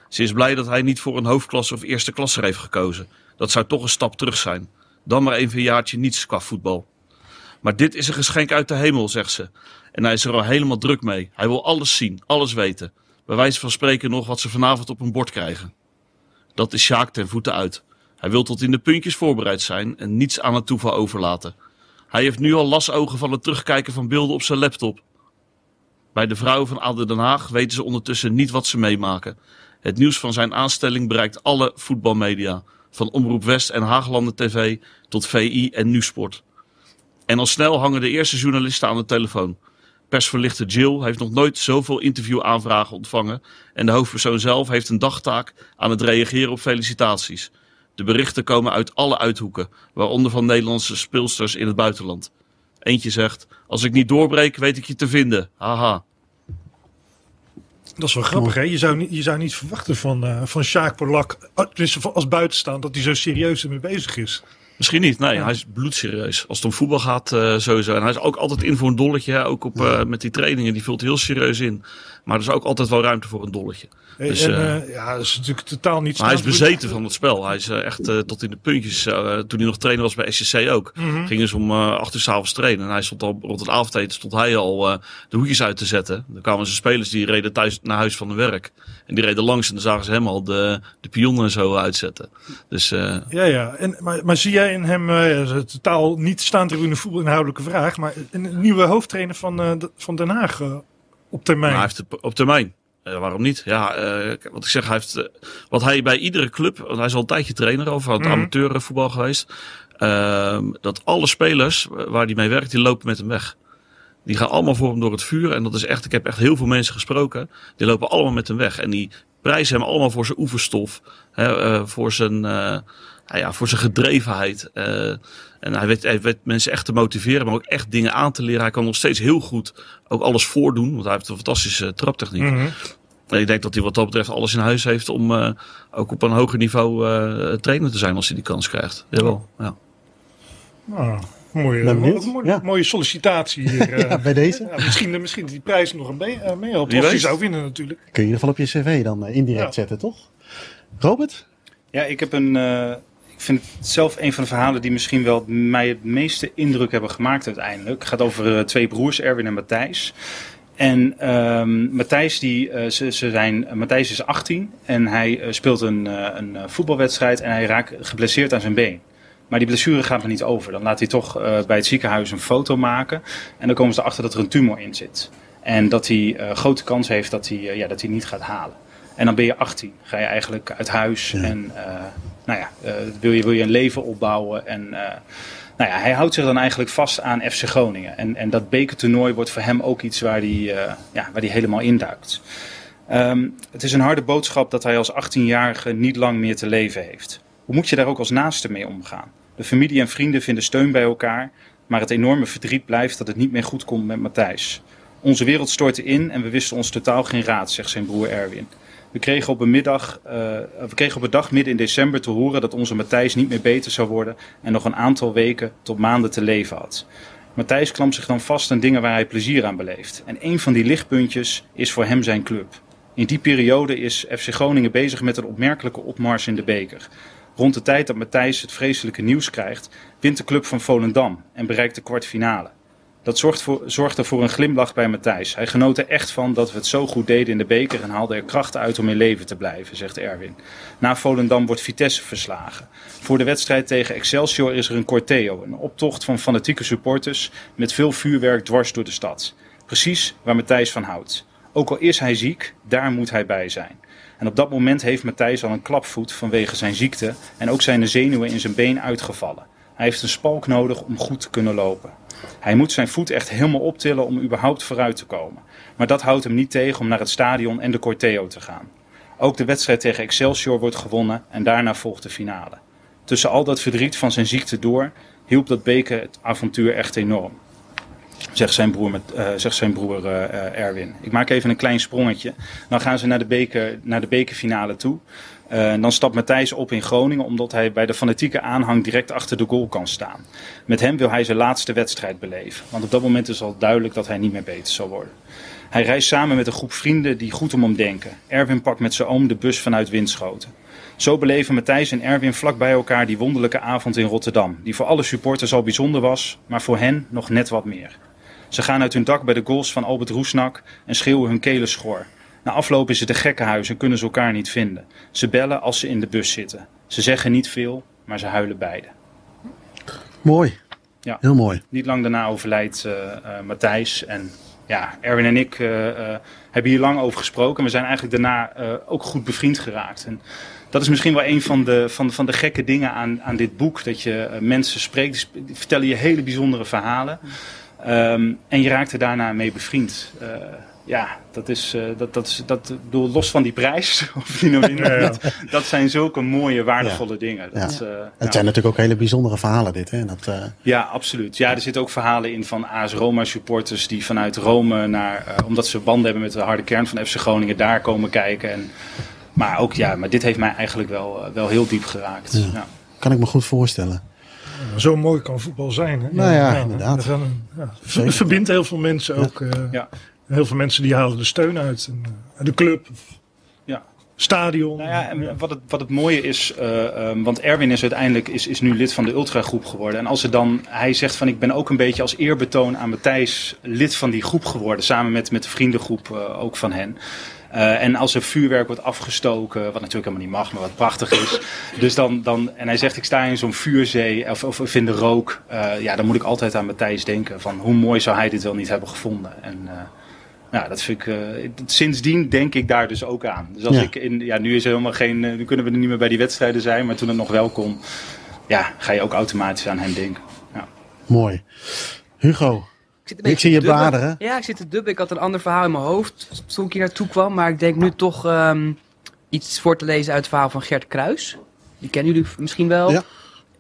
Ze is blij dat hij niet voor een hoofdklasse of eerste klasse heeft gekozen. Dat zou toch een stap terug zijn. Dan maar even een jaartje niets qua voetbal. Maar dit is een geschenk uit de hemel, zegt ze. En hij is er al helemaal druk mee. Hij wil alles zien, alles weten. Bij wijze van spreken nog wat ze vanavond op een bord krijgen. Dat is Sjaak ten voeten uit. Hij wil tot in de puntjes voorbereid zijn en niets aan het toeval overlaten. Hij heeft nu al lasogen van het terugkijken van beelden op zijn laptop. Bij de vrouwen van Aden Den Haag weten ze ondertussen niet wat ze meemaken. Het nieuws van zijn aanstelling bereikt alle voetbalmedia. Van Omroep West en Haaglanden TV tot VI en Nusport. En al snel hangen de eerste journalisten aan de telefoon. Persverlichter Jill heeft nog nooit zoveel interviewaanvragen ontvangen. En de hoofdpersoon zelf heeft een dagtaak aan het reageren op felicitaties. De berichten komen uit alle uithoeken, waaronder van Nederlandse speelsters in het buitenland. Eentje zegt: Als ik niet doorbreek, weet ik je te vinden. Haha. Dat is wel grappig, hè? Je zou niet, je zou niet verwachten van, uh, van Sjaak Polak, als buitenstaan, dat hij zo serieus ermee bezig is. Misschien niet. Nee, hij is bloedserieus. Als het om voetbal gaat, uh, sowieso. En hij is ook altijd in voor een dolletje. Ook op, uh, met die trainingen. Die vult heel serieus in. Maar er is ook altijd wel ruimte voor een dolletje. Dus, en, uh, ja, dat is natuurlijk totaal niet Hij is bezeten van het spel. Hij is echt tot in de puntjes. toen hij nog trainer was bij SCC ook. Mm -hmm. Gingen ze om acht uur s'avonds trainen. En hij stond al rond het avondeten stond hij al de hoekjes uit te zetten. Dan kwamen ze spelers die reden thuis naar huis van hun werk. En die reden langs en dan zagen ze hem al de, de pionnen en zo uitzetten. Dus, ja, ja. En, maar, maar zie jij in hem, totaal niet staan er in een voetbalinhoudelijke vraag, maar een nieuwe hoofdtrainer van, van Den Haag op termijn? Nou, hij heeft op termijn. waarom niet? Ja, wat ik zeg, hij heeft, wat hij bij iedere club, want hij is al een tijdje trainer over het mm -hmm. amateurvoetbal geweest, ehm, dat alle spelers waar hij mee werkt, die lopen met hem weg. Die gaan allemaal voor hem door het vuur. En dat is echt, ik heb echt heel veel mensen gesproken. Die lopen allemaal met hem weg. En die prijzen hem allemaal voor zijn oefenstof. Hè, voor zijn, nou ja, voor zijn gedrevenheid. Uh, en hij weet, hij weet mensen echt te motiveren, maar ook echt dingen aan te leren. Hij kan nog steeds heel goed ook alles voordoen, want hij heeft een fantastische traptechniek. Mm -hmm. En ik denk dat hij wat dat betreft alles in huis heeft om uh, ook op een hoger niveau uh, trainer te zijn als hij die kans krijgt. Jawel, ja. Oh. Mooie, mooie, ja. mooie sollicitatie hier. ja, bij deze. Ja, misschien, misschien die prijs nog een mee, uh, meehelpen. Als hij zou winnen natuurlijk. Kun je in ieder geval op je cv dan indirect zetten, toch? Robert? Ja, ik heb een ik vind het zelf een van de verhalen die misschien wel mij het meeste indruk hebben gemaakt uiteindelijk. Het gaat over uh, twee broers, Erwin en Matthijs. En um, Matthijs, die, uh, ze, ze zijn, Matthijs is 18 en hij speelt een, een voetbalwedstrijd en hij raakt geblesseerd aan zijn been. Maar die blessure gaat er niet over. Dan laat hij toch bij het ziekenhuis een foto maken. En dan komen ze erachter dat er een tumor in zit. En dat hij grote kans heeft dat hij, ja, dat hij niet gaat halen. En dan ben je 18. Ga je eigenlijk uit huis ja. en uh, nou ja, uh, wil, je, wil je een leven opbouwen. En uh, nou ja, hij houdt zich dan eigenlijk vast aan FC Groningen. En, en dat bekertoernooi wordt voor hem ook iets waar hij, ja, waar hij helemaal induikt. Um, het is een harde boodschap dat hij als 18-jarige niet lang meer te leven heeft. Hoe moet je daar ook als naaste mee omgaan? De familie en vrienden vinden steun bij elkaar, maar het enorme verdriet blijft dat het niet meer goed komt met Matthijs. Onze wereld stortte in en we wisten ons totaal geen raad, zegt zijn broer Erwin. We kregen, op een middag, uh, we kregen op een dag midden in december te horen dat onze Matthijs niet meer beter zou worden en nog een aantal weken tot maanden te leven had. Matthijs klampt zich dan vast aan dingen waar hij plezier aan beleeft. En een van die lichtpuntjes is voor hem zijn club. In die periode is FC Groningen bezig met een opmerkelijke opmars in de beker. Rond de tijd dat Matthijs het vreselijke nieuws krijgt, wint de club van Volendam en bereikt de kwartfinale. Dat voor, zorgde voor een glimlach bij Matthijs. Hij genoot er echt van dat we het zo goed deden in de beker en haalde er krachten uit om in leven te blijven, zegt Erwin. Na Volendam wordt Vitesse verslagen. Voor de wedstrijd tegen Excelsior is er een corteo, een optocht van fanatieke supporters met veel vuurwerk dwars door de stad. Precies waar Matthijs van houdt. Ook al is hij ziek, daar moet hij bij zijn. En op dat moment heeft Matthijs al een klapvoet vanwege zijn ziekte en ook zijn zenuwen in zijn been uitgevallen. Hij heeft een spalk nodig om goed te kunnen lopen. Hij moet zijn voet echt helemaal optillen om überhaupt vooruit te komen. Maar dat houdt hem niet tegen om naar het stadion en de Corteo te gaan. Ook de wedstrijd tegen Excelsior wordt gewonnen en daarna volgt de finale. Tussen al dat verdriet van zijn ziekte door hielp dat beker het avontuur echt enorm. Zegt zijn broer, met, zegt zijn broer uh, Erwin. Ik maak even een klein sprongetje. Dan gaan ze naar de, beker, naar de bekerfinale toe. Uh, dan stapt Matthijs op in Groningen omdat hij bij de fanatieke aanhang direct achter de goal kan staan. Met hem wil hij zijn laatste wedstrijd beleven. Want op dat moment is al duidelijk dat hij niet meer beter zal worden. Hij reist samen met een groep vrienden die goed om hem denken. Erwin pakt met zijn oom de bus vanuit Winschoten. Zo beleven Matthijs en Erwin vlak bij elkaar die wonderlijke avond in Rotterdam. Die voor alle supporters al bijzonder was, maar voor hen nog net wat meer. Ze gaan uit hun dak bij de goals van Albert Roesnak en schreeuwen hun kelen schor. Na afloop is het een gekkenhuis en kunnen ze elkaar niet vinden. Ze bellen als ze in de bus zitten. Ze zeggen niet veel, maar ze huilen beide. Mooi. Ja. Heel mooi. Niet lang daarna overlijdt uh, uh, Matthijs. En ja, Erwin en ik uh, hebben hier lang over gesproken. We zijn eigenlijk daarna ook goed bevriend geraakt. En dat is misschien wel een van de, van, van de gekke dingen aan, aan dit boek. Dat je mensen spreekt, die vertellen je hele bijzondere verhalen. Um, en je raakt er daarna mee bevriend. Ja, dat is, uh, dat, dat is, dat, bedoel, los van die prijs, of die nou ja, ja. dat, dat zijn zulke mooie, waardevolle ja. dingen. Dat, uh, het zijn natuurlijk ook hele bijzondere verhalen dit, hè? Dat, Ja, absoluut. Ja, er zitten ook verhalen in van AS Roma supporters die vanuit Rome naar, omdat ze banden hebben met de harde kern van FC Groningen, daar komen kijken. En, maar ook, ja, maar dit heeft mij eigenlijk wel, wel heel diep geraakt. Kan ik me goed voorstellen. Ja, zo mooi kan voetbal zijn. Hè? Nou ja, ja inderdaad. Ja, het verbindt heel veel mensen ook. Uh, ja. Heel veel mensen die halen de steun uit. En, uh, de club. Ja. Stadion. Nou ja, en wat, het, wat het mooie is, uh, um, want Erwin is uiteindelijk is, is nu lid van de ultragroep geworden. En als er dan, hij zegt van ik ben ook een beetje als eerbetoon aan Matthijs lid van die groep geworden. Samen met, met de vriendengroep ook van hen. Uh, en als er vuurwerk wordt afgestoken, wat natuurlijk helemaal niet mag, maar wat prachtig is. Dus dan, dan en hij zegt ik sta in zo'n vuurzee of, of, in de rook. Uh, ja, dan moet ik altijd aan Matthijs denken van hoe mooi zou hij dit wel niet hebben gevonden. En uh, ja, dat vind ik, sindsdien denk ik daar dus ook aan. Dus als ja. ik in, ja, nu is er helemaal geen, nu kunnen we er niet meer bij die wedstrijden zijn, maar toen het nog wel kon, ja, ga je ook automatisch aan hem denken. Ja. Mooi. Hugo, ik, ik zie je bladeren. Ja, ik zit te dubben. Ik had een ander verhaal in mijn hoofd toen ik hier naartoe kwam. Maar ik denk nu toch um, iets voor te lezen uit het verhaal van Gert Kruis. Die kennen jullie misschien wel. Ja.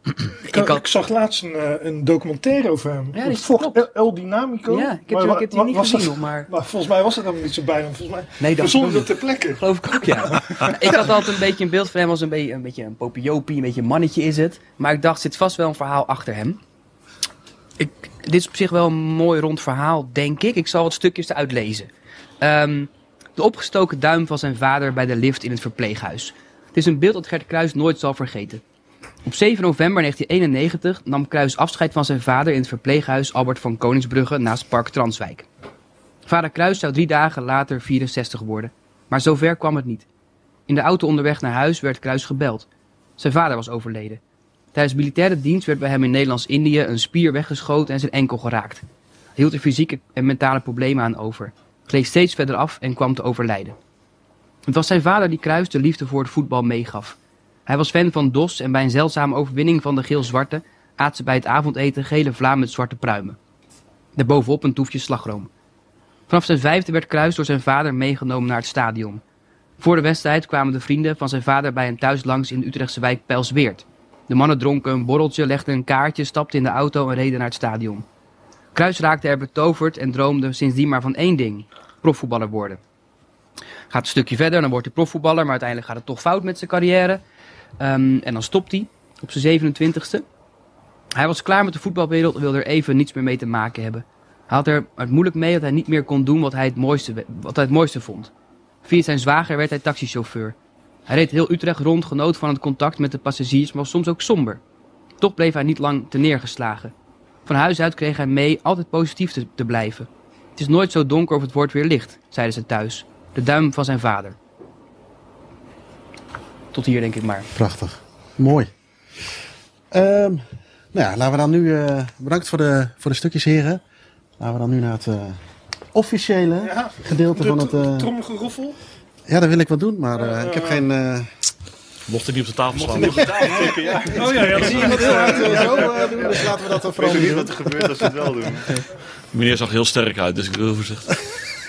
Ik, ik, had... ik, zag laatst een, uh, een, documentaire over hem. Ja, die Fox El, Dynamico. Ja, ik heb, maar, ik heb die niet gezien maar... maar... volgens mij was het helemaal niet zo bij hem. Volgens mij nee, dat zonder dat ter plekke. Geloof ik ook, ja. ik had altijd een beetje een beeld van hem als een beetje een, beetje een popiopie, een beetje een mannetje is het. Maar ik dacht, zit vast wel een verhaal achter hem. Ik, dit is op zich wel een mooi rond verhaal, denk ik. Ik zal wat stukjes eruit lezen. Um, de opgestoken duim van zijn vader bij de lift in het verpleeghuis. Het is een beeld dat Gert Kruis nooit zal vergeten. Op 7 november 1991 nam Kruis afscheid van zijn vader in het verpleeghuis Albert van Koningsbrugge naast Park Transwijk. Vader Kruis zou drie dagen later 64 worden, maar zover kwam het niet. In de auto onderweg naar huis werd Kruis gebeld. Zijn vader was overleden. Tijdens militaire dienst werd bij hem in Nederlands-Indië een spier weggeschoten en zijn enkel geraakt. Hij hield er fysieke en mentale problemen aan over. Gleed steeds verder af en kwam te overlijden. Het was zijn vader die Kruis de liefde voor het voetbal meegaf. Hij was fan van DOS en bij een zeldzame overwinning van de geel-zwarte aat ze bij het avondeten gele vlaam met zwarte pruimen. Daarbovenop een toefje slagroom. Vanaf zijn vijfde werd Kruis door zijn vader meegenomen naar het stadion. Voor de wedstrijd kwamen de vrienden van zijn vader bij hem thuis langs in de Utrechtse wijk Pelsweert. De mannen dronken een borreltje, legden een kaartje, stapten in de auto en reden naar het stadion. Kruis raakte er betoverd en droomde sindsdien maar van één ding: profvoetballer worden. Gaat een stukje verder, dan wordt hij profvoetballer, maar uiteindelijk gaat het toch fout met zijn carrière. Um, en dan stopt hij op zijn 27ste. Hij was klaar met de voetbalwereld en wilde er even niets meer mee te maken hebben. Hij had er het moeilijk mee dat hij niet meer kon doen wat hij het mooiste, wat hij het mooiste vond. Via zijn zwager werd hij taxichauffeur. Hij reed heel Utrecht rond, genoot van het contact met de passagiers, maar was soms ook somber. Toch bleef hij niet lang te neergeslagen. Van huis uit kreeg hij mee altijd positief te, te blijven. Het is nooit zo donker of het wordt weer licht, zeiden ze thuis. De duim van zijn vader. Tot hier denk ik maar. Prachtig. Mooi. Um, nou ja, laten we dan nu... Uh, bedankt voor de, voor de stukjes, heren. Laten we dan nu naar het uh, officiële ja, gedeelte de, van het... Uh, tromgeroffel? Ja, dat wil ik wel doen, maar uh, ik heb geen... Uh... Mocht er niet op de tafel staan. Mocht niet op de tafel tikken, ja. Oh ja, ja. Ik zie iemand uh, zo uh, doen, dus laten we dat dan vooral niet wat er gebeurt als we het wel doen. Meneer zag heel sterk uit, dus ik wil voorzichtig.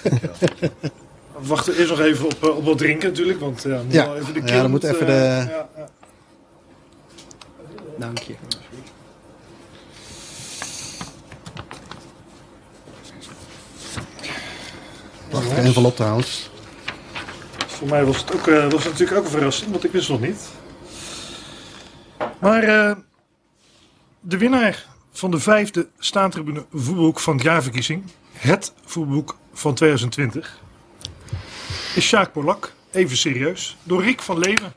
We wachten eerst nog even op, op wat drinken natuurlijk, want ja, moet ja. even de ja, dan moet even de... Ja, ja. Dank je. Prachtige envelop trouwens. Voor mij was het, ook, uh, was het natuurlijk ook een verrassing, want ik wist het nog niet. Maar uh, de winnaar van de vijfde staantribune voetbalboek van het jaarverkiezing het voetbalboek van 2020 is Sjaak Polak, even serieus, door Rick van Leeuwen.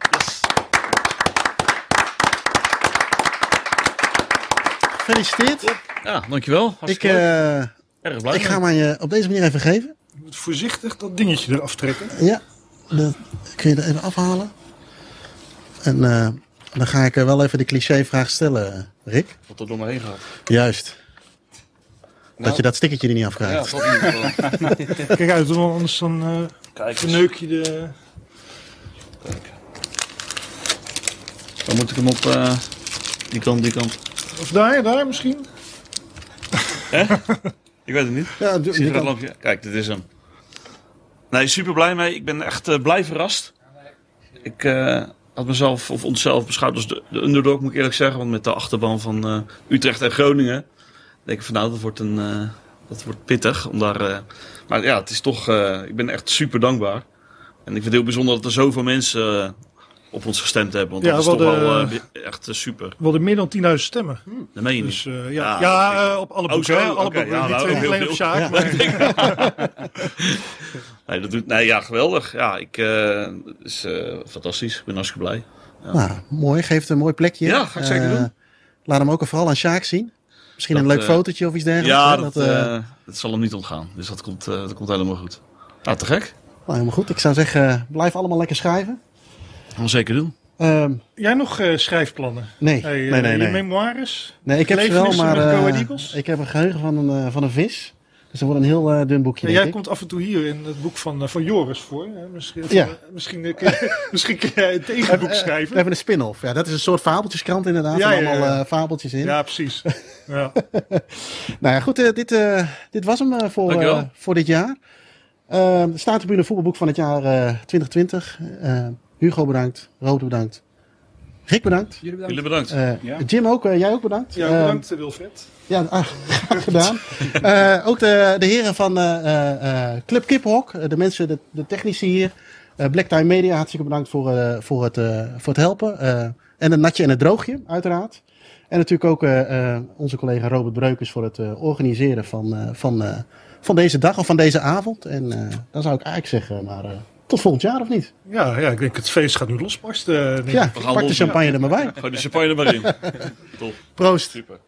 Gefeliciteerd. Ja, dankjewel. Ik, eh, Erg blij ik ga aan je op deze manier even geven. Je moet voorzichtig dat dingetje eraf trekken. Ja, dat kun je er even afhalen. En eh, dan ga ik eh, wel even de clichévraag stellen, Rick. Wat er door me heen gaat. Juist. Nou. Dat je dat stickertje er niet af Ja. Kijk uit, anders dan eh Kijk eens. verneuk je de... Kijk. Dan moet ik hem op eh, die kant, die kant. Of daar, daar misschien. Ik weet het niet. Ja, die kan- Sigaretlampje. Kijk, dit is hem. Nee, super blij mee. Ik ben echt eh, blij verrast. Ik eh, had mezelf of onszelf beschouwd als de, de underdog, moet ik eerlijk zeggen. Want met de achterban van eh, Utrecht en Groningen. denk ik van nou, dat wordt, een, eh, dat wordt pittig. Om daar, eh, maar ja, het is toch, eh, ik ben echt super dankbaar. En ik vind het heel bijzonder dat er zoveel mensen eh, op ons gestemd hebben. Want Ja, dat is toch wel eh, echt super. We hadden meer dan 10.000 stemmen. Dat meen je Dus niet. eh, ja, Ja, op alle Oh, boeken. alle boeken. ja, niet nou, heel alleen op veel. Sjaak, maar Nee, dat doet, nee, ja, geweldig. Ja, ik, eh is eh, fantastisch. Ik ben hartstikke blij. Nou, mooi. Geef het een mooi plekje. Ja, ga ik zeker doen. Laat hem ook vooral aan Sjaak zien. Misschien Dat, een leuk eh, fotootje of iets dergelijks. Ja, hè? dat, dat, eh, eh, dat zal hem niet ontgaan. Dus dat komt, eh, dat komt helemaal goed. Nou, te gek. nou, helemaal goed. Ik zou zeggen, blijf allemaal lekker schrijven. Gaan we zeker doen. Ehm, Jij nog eh, schrijfplannen? nee, Hey, nee, nee, Je nee. memoires? Nee, ik heb ze wel, maar eh, Eagles? ik heb een geheugen van een, eh, van een vis. Dus dat wordt een heel eh, dun boekje, Ja, denk jij ik. komt af en toe hier in het boek van, eh, van Joris voor. Hè? Misschien, Ja. van, eh, misschien, kun je, misschien kun jij een tegenboek schrijven. Even een spin-off. Ja, dat is een soort fabeltjeskrant inderdaad. Ja, Er ja, allemaal ja. fabeltjes in. Ja, precies. Ja. Nou ja, goed. dit, eh, dit was hem voor, voor dit jaar. Uh, de Statentribune voetbalboek van het jaar eh, 2020. Eh, Hugo bedankt. Rode bedankt. Rick bedankt. Jullie bedankt. Jullie bedankt. Eh, Ja. Jim ook. eh, jij ook bedankt. ja, Eh, bedankt eh, Wilfred. Ja, ah, graag gedaan. Eh, ook de, de heren van eh, eh, eh, Club Kippenhok, eh, de mensen, de, de technici hier. Eh Black Time Media, hartstikke bedankt voor, eh, voor, het, eh, voor het helpen. Eh, en het natje en het droogje, uiteraard. En natuurlijk ook eh, eh, onze collega Robert Breukers voor het eh, organiseren van, eh, van, eh, van deze dag of van deze avond. En eh, dan zou ik eigenlijk zeggen, maar tot volgend jaar of niet? Ja, ja, ik denk het feest gaat nu losbarsten. eh. Ja, We gaan pak de champagne er maar bij. Gooi de champagne er maar in. Top. Proost. Super.